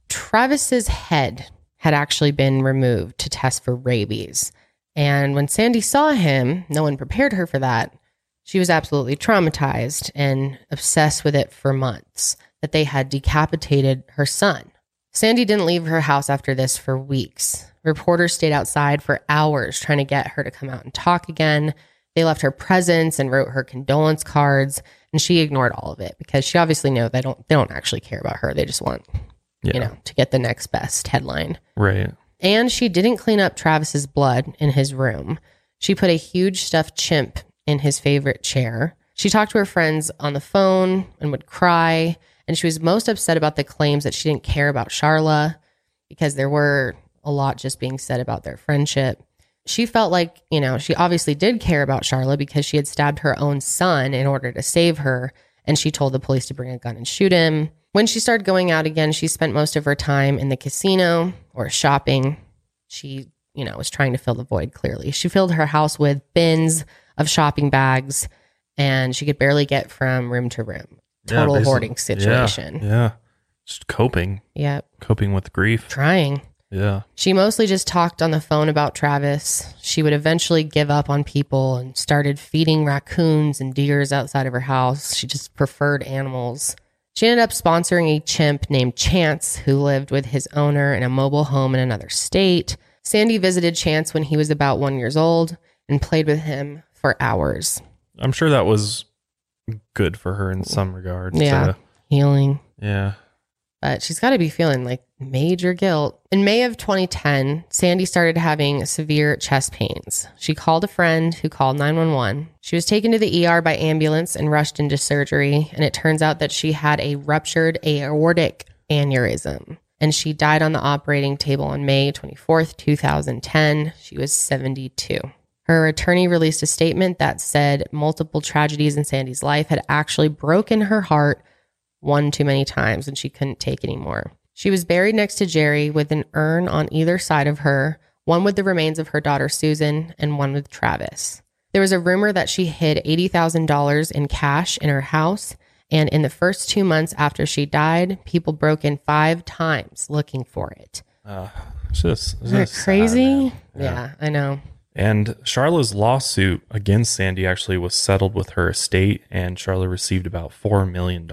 Travis's head had actually been removed to test for rabies. And when Sandy saw him, no one prepared her for that. She was absolutely traumatized and obsessed with it for months that they had decapitated her son. Sandy didn't leave her house after this for weeks. Reporters stayed outside for hours trying to get her to come out and talk again. They left her presents and wrote her condolence cards, and she ignored all of it because she obviously know they don't they don't actually care about her. They just want, Yeah. you know, to get the next best headline. Right. And she didn't clean up Travis's blood in his room. She put a huge stuffed chimp in his favorite chair. She talked to her friends on the phone and would cry. And she was most upset about the claims that she didn't care about Charla because there were a lot just being said about their friendship. She felt like, you know, she obviously did care about Charla because she had stabbed her own son in order to save her. And she told the police to bring a gun and shoot him. When she started going out again, she spent most of her time in the casino or shopping. She, you know, was trying to fill the void clearly. She filled her house with bins of shopping bags and she could barely get from room to room. Total basically- hoarding situation. Yeah. Just coping, Yeah. coping with grief. Trying. Yeah. She mostly just talked on the phone about Travis. She would eventually give up on people and started feeding raccoons and deers outside of her house. She just preferred animals. She ended up sponsoring a chimp named Chance who lived with his owner in a mobile home in another state. Sandy visited Chance when he was about one years old and played with him for hours. I'm sure that was good for her in some regards. Yeah. to- Healing. yeah. But she's got to be feeling like major guilt. In May of 2010, Sandy started having severe chest pains. She called a friend who called 911. She was taken to the ER by ambulance and rushed into surgery, and it turns out that she had a ruptured aortic aneurysm. And she died on the operating table on May 24th, 2010. She was 72. Her attorney released a statement that said multiple tragedies in Sandy's life had actually broken her heart one too many times and she couldn't take anymore. She was buried next to Jerry with an urn on either side of her, one with the remains of her daughter Susan and one with Travis. There was a rumor that she hid $80,000 in cash in her house, and in the first two months after she died, people broke in five times looking for it. Uh, it's just, it's Isn't that just sad, crazy? man. yeah, I know. And Charlotte's lawsuit against Sandy actually was settled with her estate, and Charlotte received about $4 million.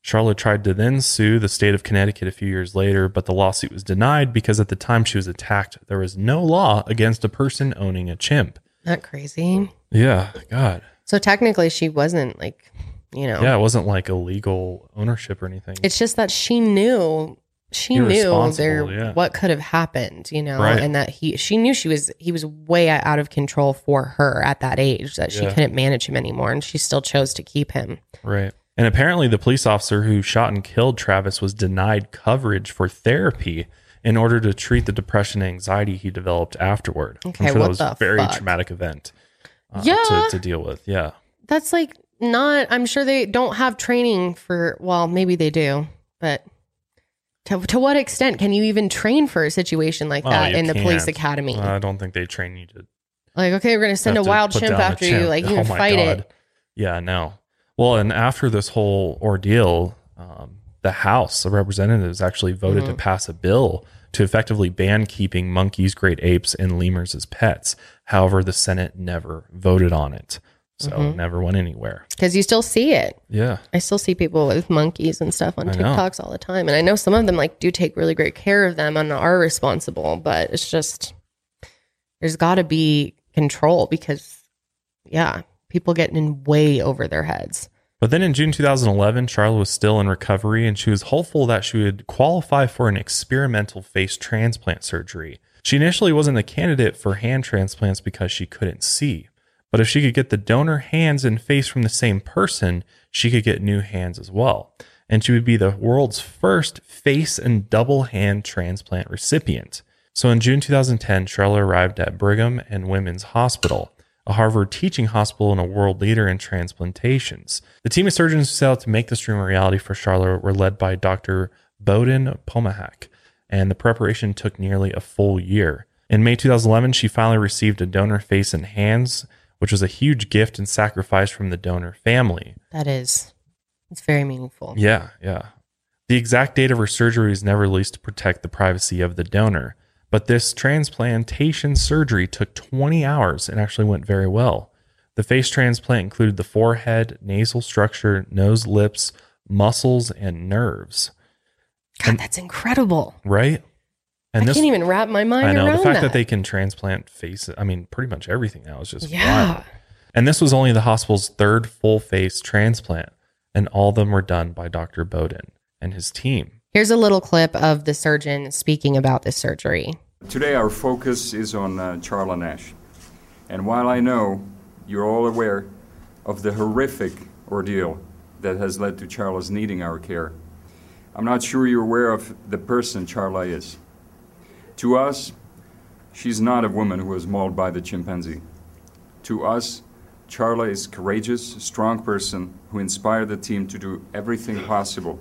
Charlotte tried to then sue the state of Connecticut a few years later, but the lawsuit was denied because at the time she was attacked, there was no law against a person owning a chimp. Not crazy. Yeah, God. So technically, she wasn't like, you know, Yeah, it wasn't like illegal ownership or anything. It's just that she knew she knew there yeah. what could have happened, you know, Right. and that he she knew she was he was way out of control for her at that age that she Yeah. couldn't manage him anymore and she still chose to keep him. Right. And apparently, the police officer who shot and killed Travis was denied coverage for therapy in order to treat the depression and anxiety he developed afterward. Okay, I'm sure what that was a very fuck? traumatic event uh, Yeah. to, to deal with. Yeah. That's like not, I'm sure they don't have training for, well, maybe they do, but to, to what extent can you even train for a situation like Oh, that you in the police can't. academy? I don't think they train you to like, okay, we're going to send a wild chimp after you. Like, you Oh fight God. it. Yeah, no. Well, and after this whole ordeal, um, the House of Representatives actually voted Mm-hmm. to pass a bill to effectively ban keeping monkeys, great apes, and lemurs as pets. However, the Senate never voted on it. So Mm-hmm. never went anywhere. Because you still see it. Yeah. I still see people with monkeys and stuff on I know. TikToks all the time. And I know some of them like do take really great care of them and are responsible, but it's just there's got to be control because yeah, people getting in way over their heads. But then in June 2011, Charla was still in recovery and she was hopeful that she would qualify for an experimental face transplant surgery. She initially wasn't a candidate for hand transplants because she couldn't see. But if she could get the donor hands and face from the same person, she could get new hands as well. And she would be the world's first face and double hand transplant recipient. So in June 2010, Charla arrived at Brigham and Women's Hospital, a Harvard teaching hospital and a world leader in transplantations. The team of surgeons who set out to make this dream a reality for Charla were led by Dr. Bohdan Pomahac, and the preparation took nearly a full year. In May 2011, she finally received a donor face and hands, which was a huge gift and sacrifice from the donor family. That is it's very meaningful. Yeah, yeah. The exact date of her surgery was never released to protect the privacy of the donor, but this transplantation surgery took 20 hours and actually went very well. The face transplant included the forehead, nasal structure, nose, lips, muscles, and nerves, God, that's incredible. right? I can't even wrap my mind I know around the fact that. that they can transplant faces. I mean, pretty much everything now is just yeah. wild. And this was only the hospital's third full face transplant, and all of them were done by Dr. Bohdan and his team. Here's a little clip of the surgeon speaking about this surgery. Today, our focus is on uh, Charla Nash. And while I know you're all aware of the horrific ordeal that has led to Charla's needing our care, I'm not sure you're aware of the person Charla is. To us, she's not a woman who was mauled by the chimpanzee. To us, Charla is a courageous, strong person who inspired the team to do everything possible,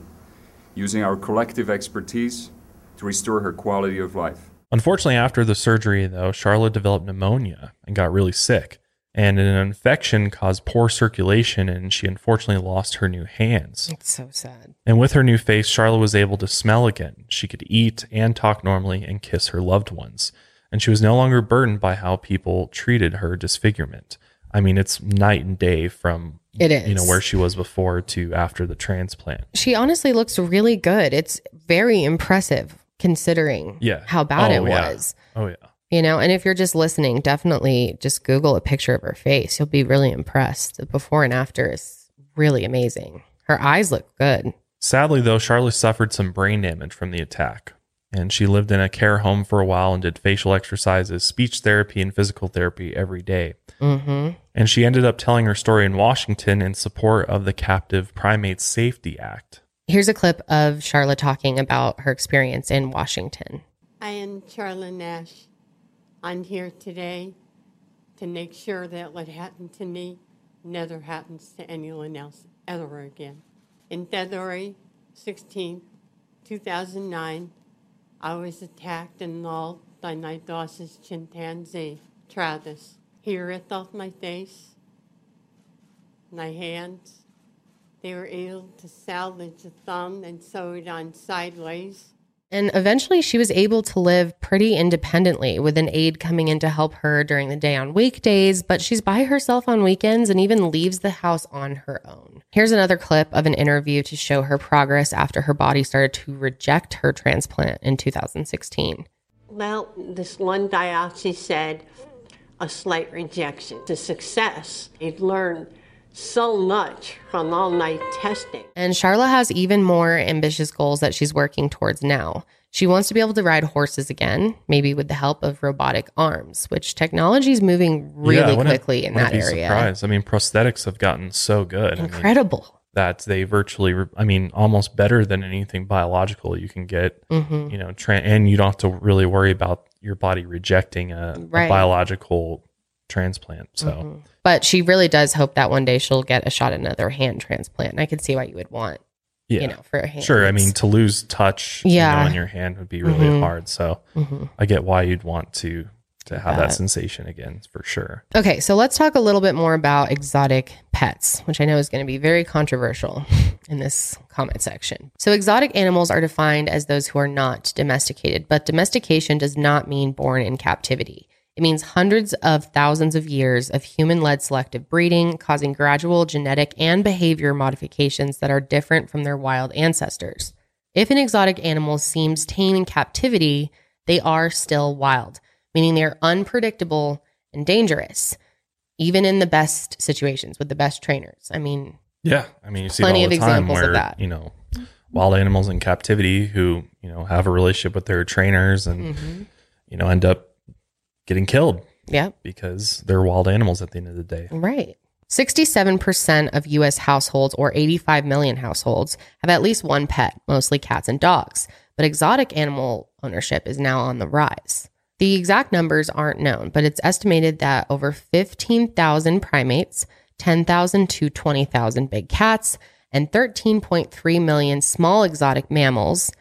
using our collective expertise to restore her quality of life. Unfortunately, after the surgery, though, Charla developed pneumonia and got really sick. And an infection caused poor circulation, and she unfortunately lost her new hands. It's so sad. And with her new face, Charla was able to smell again. She could eat and talk normally and kiss her loved ones. And she was no longer burdened by how people treated her disfigurement. I mean, it's night and day from It is. you know where she was before to after the transplant. She honestly looks really good. It's very impressive considering Yeah. how bad Oh, it yeah. was. Oh yeah. You know, and if you're just listening, definitely just Google a picture of her face. You'll be really impressed. The before and after is really amazing. Her eyes look good. Sadly, though, Charla suffered some brain damage from the attack, and she lived in a care home for a while and did facial exercises, speech therapy, and physical therapy every day. hmm And she ended up telling her story in Washington in support of the Captive Primates Safety Act. Here's a clip of Charla talking about her experience in Washington. I am Charla Nash. I'm here today to make sure that what happened to me never happens to anyone else ever again. In February 16, 2009, I was attacked and mauled by my boss's chimpanzee, Travis. He ripped off my face, my hands. They were able to salvage a thumb and sew it on sideways. And eventually she was able to live pretty independently with an aide coming in to help her during the day on weekdays, but she's by herself on weekends and even leaves the house on her own. Here's another clip of an interview to show her progress after her body started to reject her transplant in 2016. Well, this one biopsy said a slight rejection. The success. They've learned so much from all my testing. And Charla has even more ambitious goals that she's working towards now. She wants to be able to ride horses again, maybe with the help of robotic arms, which technology is moving really wouldn't- quickly in wouldn't that be area. surprised. I mean, prosthetics have gotten so good. I mean, Incredible. that they virtually, I mean, almost better than anything biological you can get, hmm you know, tra- and you don't have to really worry about your body rejecting a, a biological transplant. So, Mhm. But she really does hope that one day she'll get a shot at another hand transplant. And I could see why you would want, yeah. you know, for a hand. Sure. I mean, to lose touch you Yeah. know, in your hand would be really Mhm. hard. So Mhm. I get why you'd want to to have that Bet. sensation again for sure. Okay, so let's talk a little bit more about exotic pets, which I know is going to be very controversial *laughs* in this comment section. So, exotic animals are defined as those who are not domesticated, but domestication does not mean born in captivity. It means hundreds of thousands of years of human led selective breeding, causing gradual genetic and behavior modifications that are different from their wild ancestors. If an exotic animal seems tame in captivity, they are still wild, meaning they're unpredictable and dangerous, even in the best situations with the best trainers. I mean, Yeah. I mean, you see Plenty of time examples of where, that. you know, wild animals in captivity who, you know, have a relationship with their trainers and, mhm. you know, end up getting killed yeah, because they're wild animals at the end of the day. right. 67% of US households, or 85 million households, have at least one pet, mostly cats and dogs. But exotic animal ownership is now on the rise. The exact numbers aren't known, but it's estimated that over 15,000 primates, 10,000 to 20,000 big cats, and 13.3 million small exotic mammals.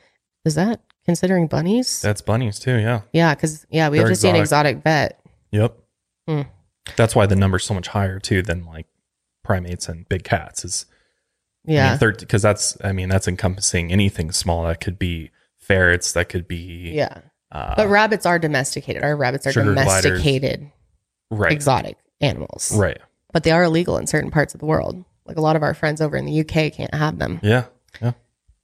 Is that considering bunnies? That's bunnies too. Yeah. yeah, because, yeah, we have They're to see an exotic. vet. Yep. Hmm. That's why the number's so much higher too than like primates and big cats is Yeah. because that's I mean that's encompassing anything small that could be ferrets that could be yeah. uh, But rabbits are domesticated. Our rabbits are gliders. domesticated right exotic animals. right But they are illegal in certain parts of the world. Like a lot of our friends over in the UK can't have them yeah yeah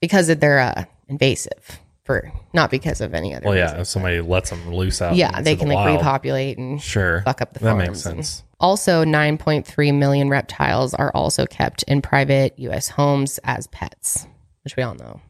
because they're uh, invasive for not because of any other well yeah reason. if somebody lets them loose out yeah, they the can like wild, repopulate and sure fuck up the farms. that makes sense Also, 9.3 million reptiles are also kept in private U.S. homes as pets, which we all know.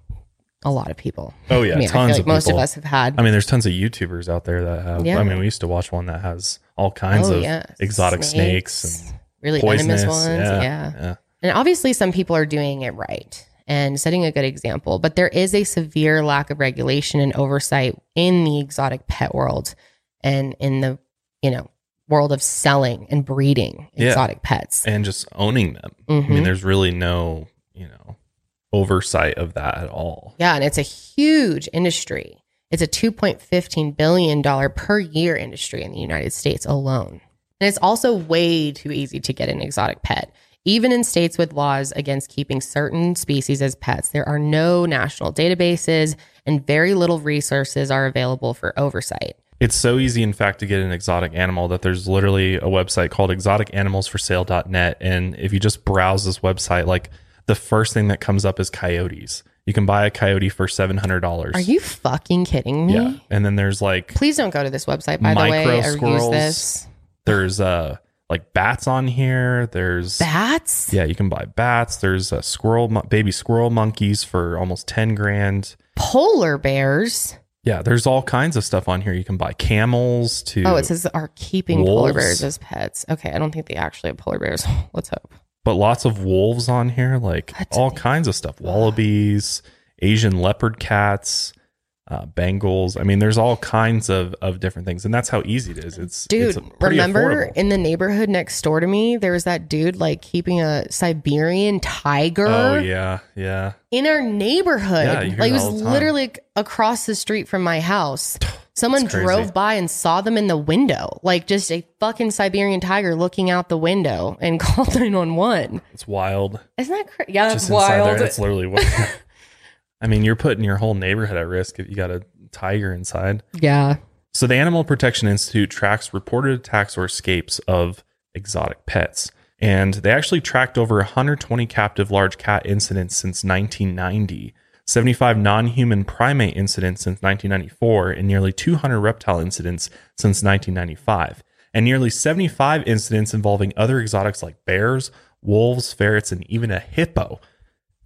A lot of people. oh yeah I mean, I tons feel like of most people of us have had. I mean there's tons of YouTubers out there that have Yeah. I mean we used to watch one that has all kinds Oh, of exotic snakes, and really poisonous venomous ones. yeah, yeah. yeah. And obviously, some people are doing it right and setting a good example, but there is a severe lack of regulation and oversight in the exotic pet world and in the, you know, world of selling and breeding Yeah. exotic pets. and just owning them I Mhm. mean there's really no you know oversight of that at all Yeah, and it's a huge industry. It's a $2.15 billion per year industry in the United States alone. And it's also way too easy to get an exotic pet. Even in states with laws against keeping certain species as pets, there are no national databases and very little resources are available for oversight. It's so easy, in fact, to get an exotic animal that there's literally a website called exoticanimalsforsale.net. And if you just browse this website, like the first thing that comes up is coyotes. You can buy a coyote for $700. Are you fucking kidding me? Yeah. And then there's like, Please don't go to this website, by the way, or use squirrels. this. there's uh, like bats on here. There's, Bats? yeah, you can buy bats. There's a squirrel, mon- baby squirrel monkeys for almost 10 grand. Polar bears? Yeah, there's all kinds of stuff on here. You can buy camels to Oh, it says are keeping polar bears as pets. Okay, I don't think they actually have polar bears. *laughs* Let's hope. but lots of wolves on here, like all kinds of stuff. Wallabies, Asian leopard cats, uh, Bengals. I mean, there's all kinds of, of different things, and that's how easy it is. It's Dude, it's remember affordable. in the neighborhood next door to me, there was that dude like keeping a Siberian tiger Oh yeah, yeah. in our neighborhood. Yeah, like it was all the time. literally across the street from my house. *sighs* Someone drove by and saw them in the window, like just a fucking Siberian tiger looking out the window and *laughs* called 911. It's wild. Isn't that crazy? Yeah, that's Just wild. there, that's literally what. *laughs* I mean, you're putting your whole neighborhood at risk if you got a tiger inside. yeah. So the Animal Protection Institute tracks reported attacks or escapes of exotic pets. And they actually tracked over 120 captive large cat incidents since 1990, 75 non-human primate incidents since 1994, and nearly 200 reptile incidents since 1995. And nearly 75 incidents involving other exotics like bears, wolves, ferrets, and even a hippo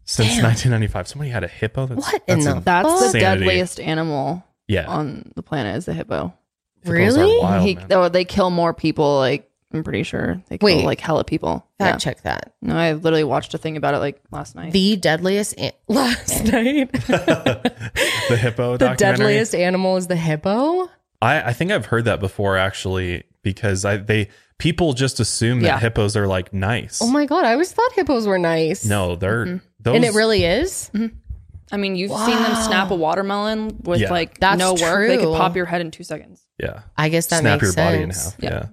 since Damn. 1995. Somebody had a hippo? That's, What in that's the in- That's the deadliest animal yeah. on the planet is the hippo. Hippos Really? wild, he, man. though they kill more people like I'm pretty sure they kill Wait. like hella people. Fact Yeah. check that. No, I literally watched a thing about it like last night. The deadliest an- *laughs* last night. *laughs* the hippo the deadliest animal is the hippo. I, I think I've heard that before actually because I they people just assume that Yeah. hippos are like nice. Oh my god, I always thought hippos were nice. no, they're mm-hmm. Those and it really is. Mm-hmm. I mean, you've seen them snap a watermelon with Yeah. like That's no work. They could pop your head in two seconds. yeah. I guess that Snap makes your body in half. Yeah.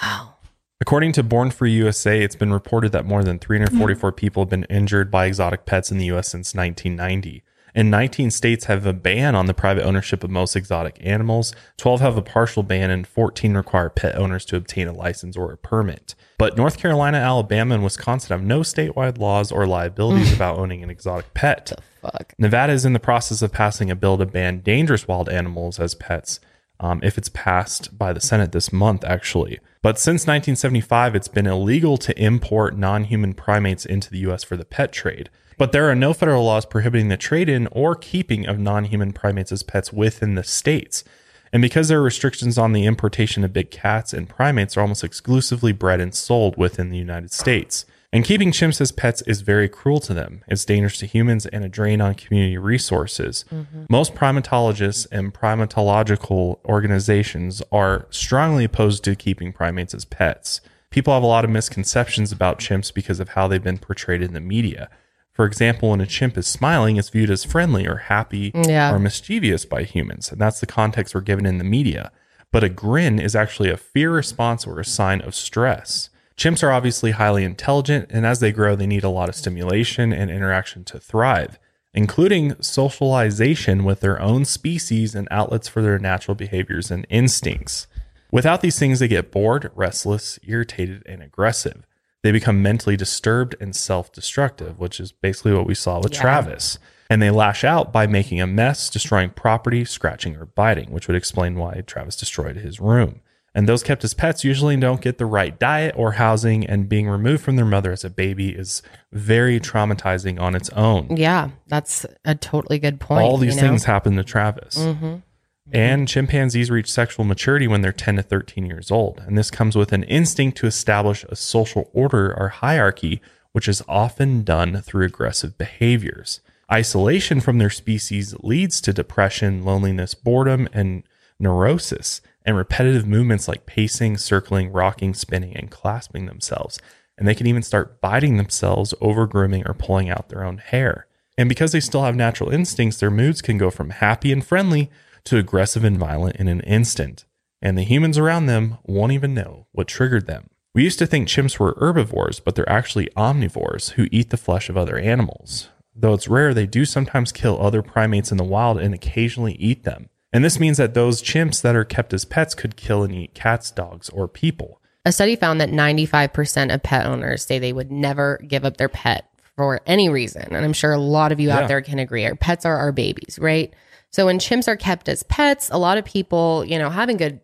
Wow. According to Born Free USA, it's been reported that more than 344 mm-hmm. people have been injured by exotic pets in the US since 1990. And 19 states have a ban on the private ownership of most exotic animals. 12 have a partial ban, and 14 require pet owners to obtain a license or a permit. But North Carolina, Alabama, and Wisconsin have no statewide laws or liabilities *laughs* about owning an exotic pet. Fuck. Nevada is in the process of passing a bill to ban dangerous wild animals as pets. Um, if it's passed by the Senate this month, actually. But since 1975, it's been illegal to import non human primates into the U.S. for the pet trade. But there are no federal laws prohibiting the trade in or keeping of non human primates as pets within the states. And because there are restrictions on the importation of big cats and primates are almost exclusively bred and sold within the United States. And keeping chimps as pets is very cruel to them. It's dangerous to humans and a drain on community resources. Mm-hmm. Most primatologists and primatological organizations are strongly opposed to keeping primates as pets. People have a lot of misconceptions about chimps because of how they've been portrayed in the media. For example, when a chimp is smiling, it's viewed as friendly or happy Yeah. or mischievous by humans. And that's the context we're given in the media. But a grin is actually a fear response or a sign of stress. Chimps are obviously highly intelligent, and as they grow, they need a lot of stimulation and interaction to thrive, including socialization with their own species and outlets for their natural behaviors and instincts. Without these things, they get bored, restless, irritated, and aggressive. They become mentally disturbed and self destructive, which is basically what we saw with Yeah. Travis. And they lash out by making a mess, destroying property, scratching, or biting, which would explain why Travis destroyed his room. And those kept as pets usually don't get the right diet or housing, and being removed from their mother as a baby is very traumatizing on its own. Yeah, that's a totally good point. All these you know? things happen to Travis. Mm-hmm. Mm-hmm. And chimpanzees reach sexual maturity when they're 10 to 13 years old. And this comes with an instinct to establish a social order or hierarchy, which is often done through aggressive behaviors. Isolation from their species leads to depression, loneliness, boredom, and neurosis, and repetitive movements like pacing, circling, rocking, spinning, and clasping themselves. And they can even start biting themselves, over grooming, or pulling out their own hair. And because they still have natural instincts, their moods can go from happy and friendly to aggressive and violent in an instant. And the humans around them won't even know what triggered them. We used to think chimps were herbivores, but they're actually omnivores who eat the flesh of other animals. Though it's rare, they do sometimes kill other primates in the wild and occasionally eat them. And this means that those chimps that are kept as pets could kill and eat cats, dogs, or people. A study found that 95% of pet owners say they would never give up their pet for any reason. And I'm sure a lot of you Yeah. out there can agree. Our pets are our babies, right? So when chimps are kept as pets, a lot of people, you know, having good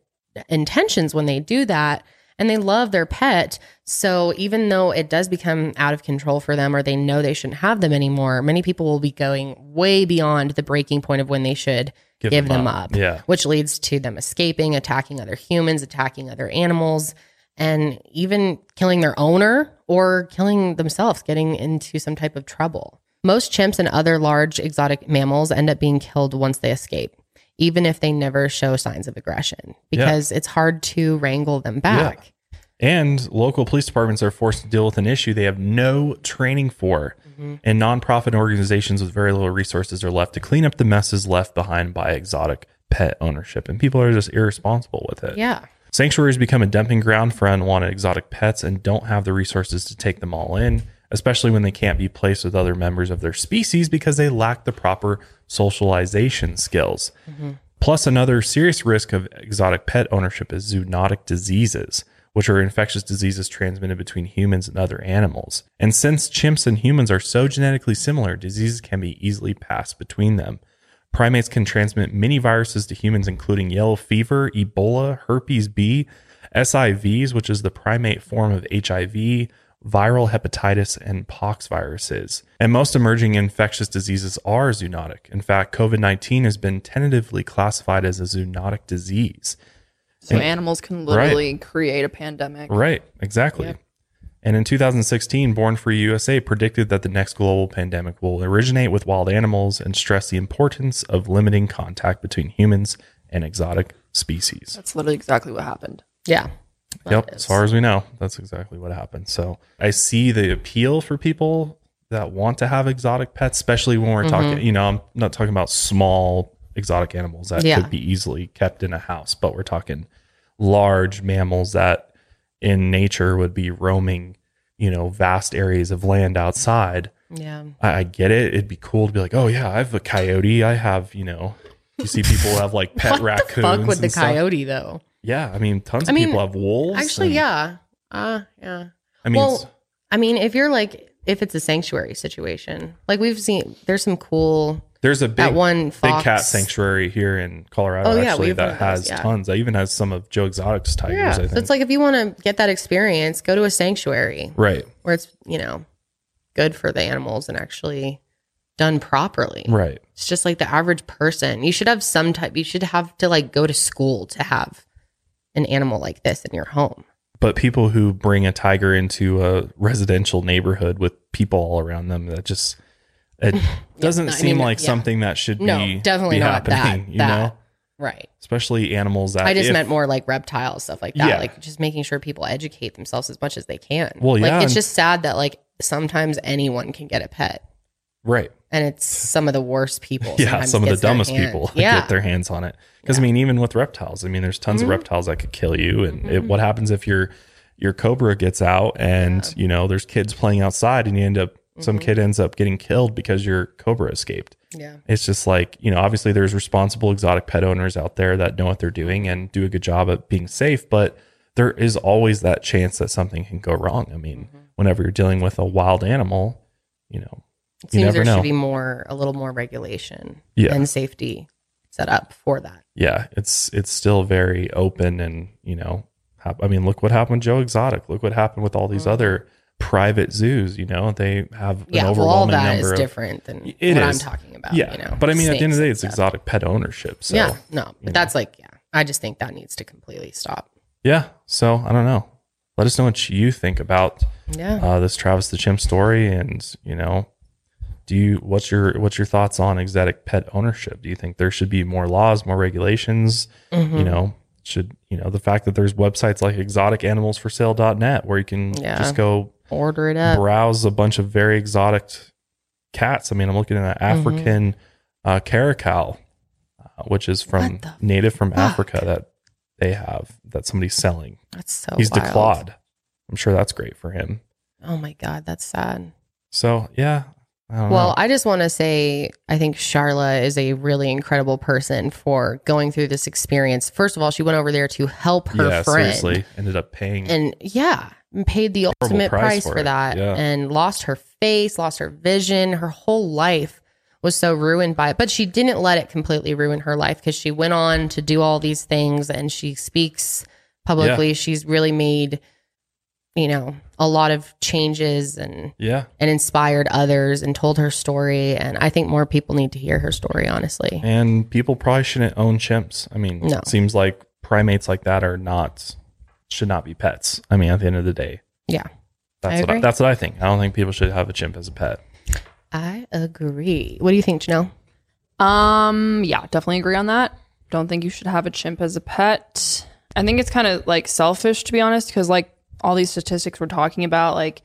intentions when they do that and they love their pet. So even though it does become out of control for them or they know they shouldn't have them anymore, many people will be going way beyond the breaking point of when they should Give give, them them, up. up. Yeah. Which leads to them escaping, attacking other humans, attacking other animals, and even killing their owner or killing themselves, getting into some type of trouble. Most chimps and other large exotic mammals end up being killed once they escape, even if they never show signs of aggression, because it's hard to wrangle them back. And local police departments are forced to deal with an issue they have no training for. Mm-hmm. And nonprofit organizations with very little resources are left to clean up the messes left behind by exotic pet ownership. And people are just irresponsible with it. Yeah. Sanctuaries become a dumping ground for unwanted exotic pets and don't have the resources to take them all in, especially when they can't be placed with other members of their species because they lack the proper socialization skills. Plus, another serious risk of exotic pet ownership is zoonotic diseases, which are infectious diseases transmitted between humans and other animals. And since chimps and humans are so genetically similar, diseases can be easily passed between them. Primates can transmit many viruses to humans, including yellow fever, Ebola, herpes B, SIVs, which is the primate form of HIV, viral hepatitis, and pox viruses. And most emerging infectious diseases are zoonotic. In fact, COVID 19 has been tentatively classified as a zoonotic disease. So animals can literally create a pandemic. Right, exactly. Yep. And in 2016, Born Free USA predicted that the next global pandemic will originate with wild animals and stress the importance of limiting contact between humans and exotic species. That's literally exactly what happened. Yeah. Yep, That as far as we know, that's exactly what happened. So I see the appeal for people that want to have exotic pets, especially when we're talking, mm-hmm. you know, I'm not talking about small exotic animals that Yeah. could be easily kept in a house, but we're talking large mammals that in nature would be roaming, you know, vast areas of land outside. Yeah. I, I get it. It'd be cool to be like, oh yeah, I have a coyote. I have, you know, you see people have like pet *laughs* raccoons. the fuck with the stuff. coyote though? Yeah, I mean, tons I of mean, people have wolves. Actually, and- yeah. Uh yeah. I mean, well, I mean, if you're like if it's a sanctuary situation, like we've seen, there's some cool There's a big, one big cat sanctuary here in Colorado. Oh, yeah, actually, we've that of those, has yeah. tons. I even has some of Joe Exotic's tigers. Yeah, so it's like if you want to get that experience, go to a sanctuary right, where it's you know good for the animals and actually done properly. right, It's just like the average person. You should have some type. You should have to like go to school to have an animal like this in your home. but people who bring a tiger into a residential neighborhood with people all around them, that just it *laughs* doesn't I seem mean, like yeah. something that should No, be definitely be not that- happening. *laughs* you that. know, Right. especially animals that I just if- meant more like reptiles, stuff like that. Yeah. Like just making sure people educate themselves as much as they can. Well, yeah, Like it's just sad that like sometimes anyone can get a pet. right. And it's some of the worst people. yeah, some of the dumbest people *laughs* Yeah. get their hands on it. Because I mean, even with reptiles, I mean, there's tons Mhm. of reptiles that could kill you. And it, what happens if your your cobra gets out and you know there's kids playing outside and you end up some Mm-hmm. kid ends up getting killed because your cobra escaped. yeah. It's just like you know, obviously there's responsible exotic pet owners out there that know what they're doing and do a good job at being safe, but there is always that chance that something can go wrong. I mean, Mm-hmm. whenever you're dealing with a wild animal, you know, It seems never there know. should be more, a little more regulation Yeah. and safety set up for that. yeah, it's it's still very open and you know, I mean, look what happened with Joe Exotic. Look what happened with all these other private zoos. You know, they have an. Yeah. Well, all overwhelming that number is of different than what I'm talking about. yeah. You know, but I mean, at the end of the day, it's stuff. exotic pet ownership. So yeah. No, but know. that's like, yeah. I just think that needs to completely stop. yeah. So I don't know. Let us know what you think about Yeah. uh, this Travis the Chimp story, and you know, do you what's your what's your thoughts on exotic pet ownership? Do you think there should be more laws, more regulations? Mm-hmm. You know, should you know the fact that there's websites like exoticanimalsforsale.net where you can Yeah. just go Order it up. browse a bunch of very exotic cats. I mean, I'm looking at an Mm-hmm. African uh, caracal, uh, which is from native from fuck? Africa that they have that somebody's selling. That's so He's wild. declawed. I'm sure that's great for him. Oh my God. That's sad. So yeah. I Well, know. I just want to say I think Charla is a really incredible person for going through this experience. First of all, she went over there to help her yeah, friend. seriously, ended up paying. And yeah, and paid the ultimate price price, for for, that yeah. and lost her face, lost her vision. Her whole life was so ruined by it. But she didn't let it completely ruin her life because she went on to do all these things and she speaks publicly. She's really made, you know, a lot of changes and yeah, and inspired others and told her story. And I think more people need to hear her story, honestly. and people probably shouldn't own chimps. I mean, No. it seems like primates like that are not should not be pets. I mean, at the end of the day, Yeah. that's I what I, that's what I think. I don't think people should have a chimp as a pet. I agree. What do you think, Janelle? Um, yeah, definitely agree on that. Don't think you should have a chimp as a pet. I think it's kind of like selfish to be honest, because like all these statistics we're talking about, like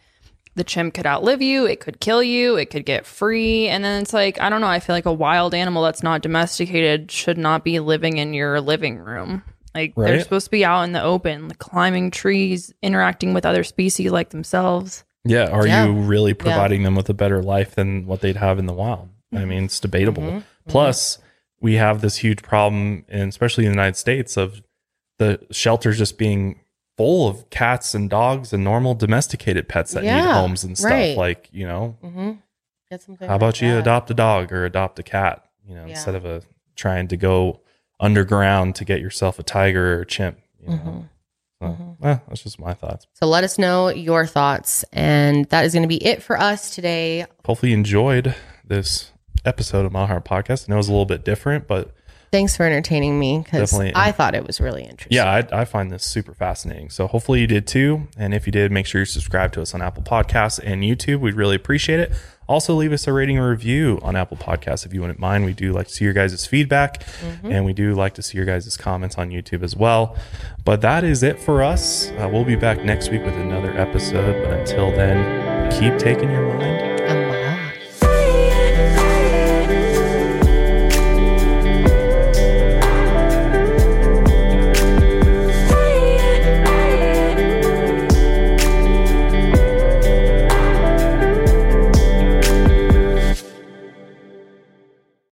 the chimp could outlive you, it could kill you, it could get free, and then it's like I don't know. I feel like a wild animal that's not domesticated should not be living in your living room. Like they're supposed to be out in the open, like, climbing trees, interacting with other species like themselves. Yeah, are Yeah. you really providing them with a better life than what they'd have in the wild? I mean, it's debatable. Mm-hmm. Plus, we have this huge problem, and especially in the United States, of the shelters just being full of cats and dogs and normal domesticated pets that need homes and stuff. right. Like, you know, Mm-hmm. Get something. how like about you that. adopt a dog or adopt a cat? You know, Yeah. instead of a trying to go underground to get yourself a tiger or a chimp. You know, Mm-hmm. so, eh, that's just my thoughts. So let us know your thoughts. And that is going to be it for us today. hopefully you enjoyed this episode of My Heart Podcast. I know it was a little bit different, but Thanks for entertaining me because Definitely. I thought it was really interesting. Yeah, I, I find this super fascinating. So hopefully you did too. And if you did, make sure you subscribe to us on Apple Podcasts and YouTube. We'd really appreciate it. Also, leave us a rating or review on Apple Podcasts if you wouldn't mind. We do like to see your guys' feedback and we do like to see your guys' comments on YouTube as well. But that is it for us. Uh, we'll be back next week with another episode. But until then, keep taking your mind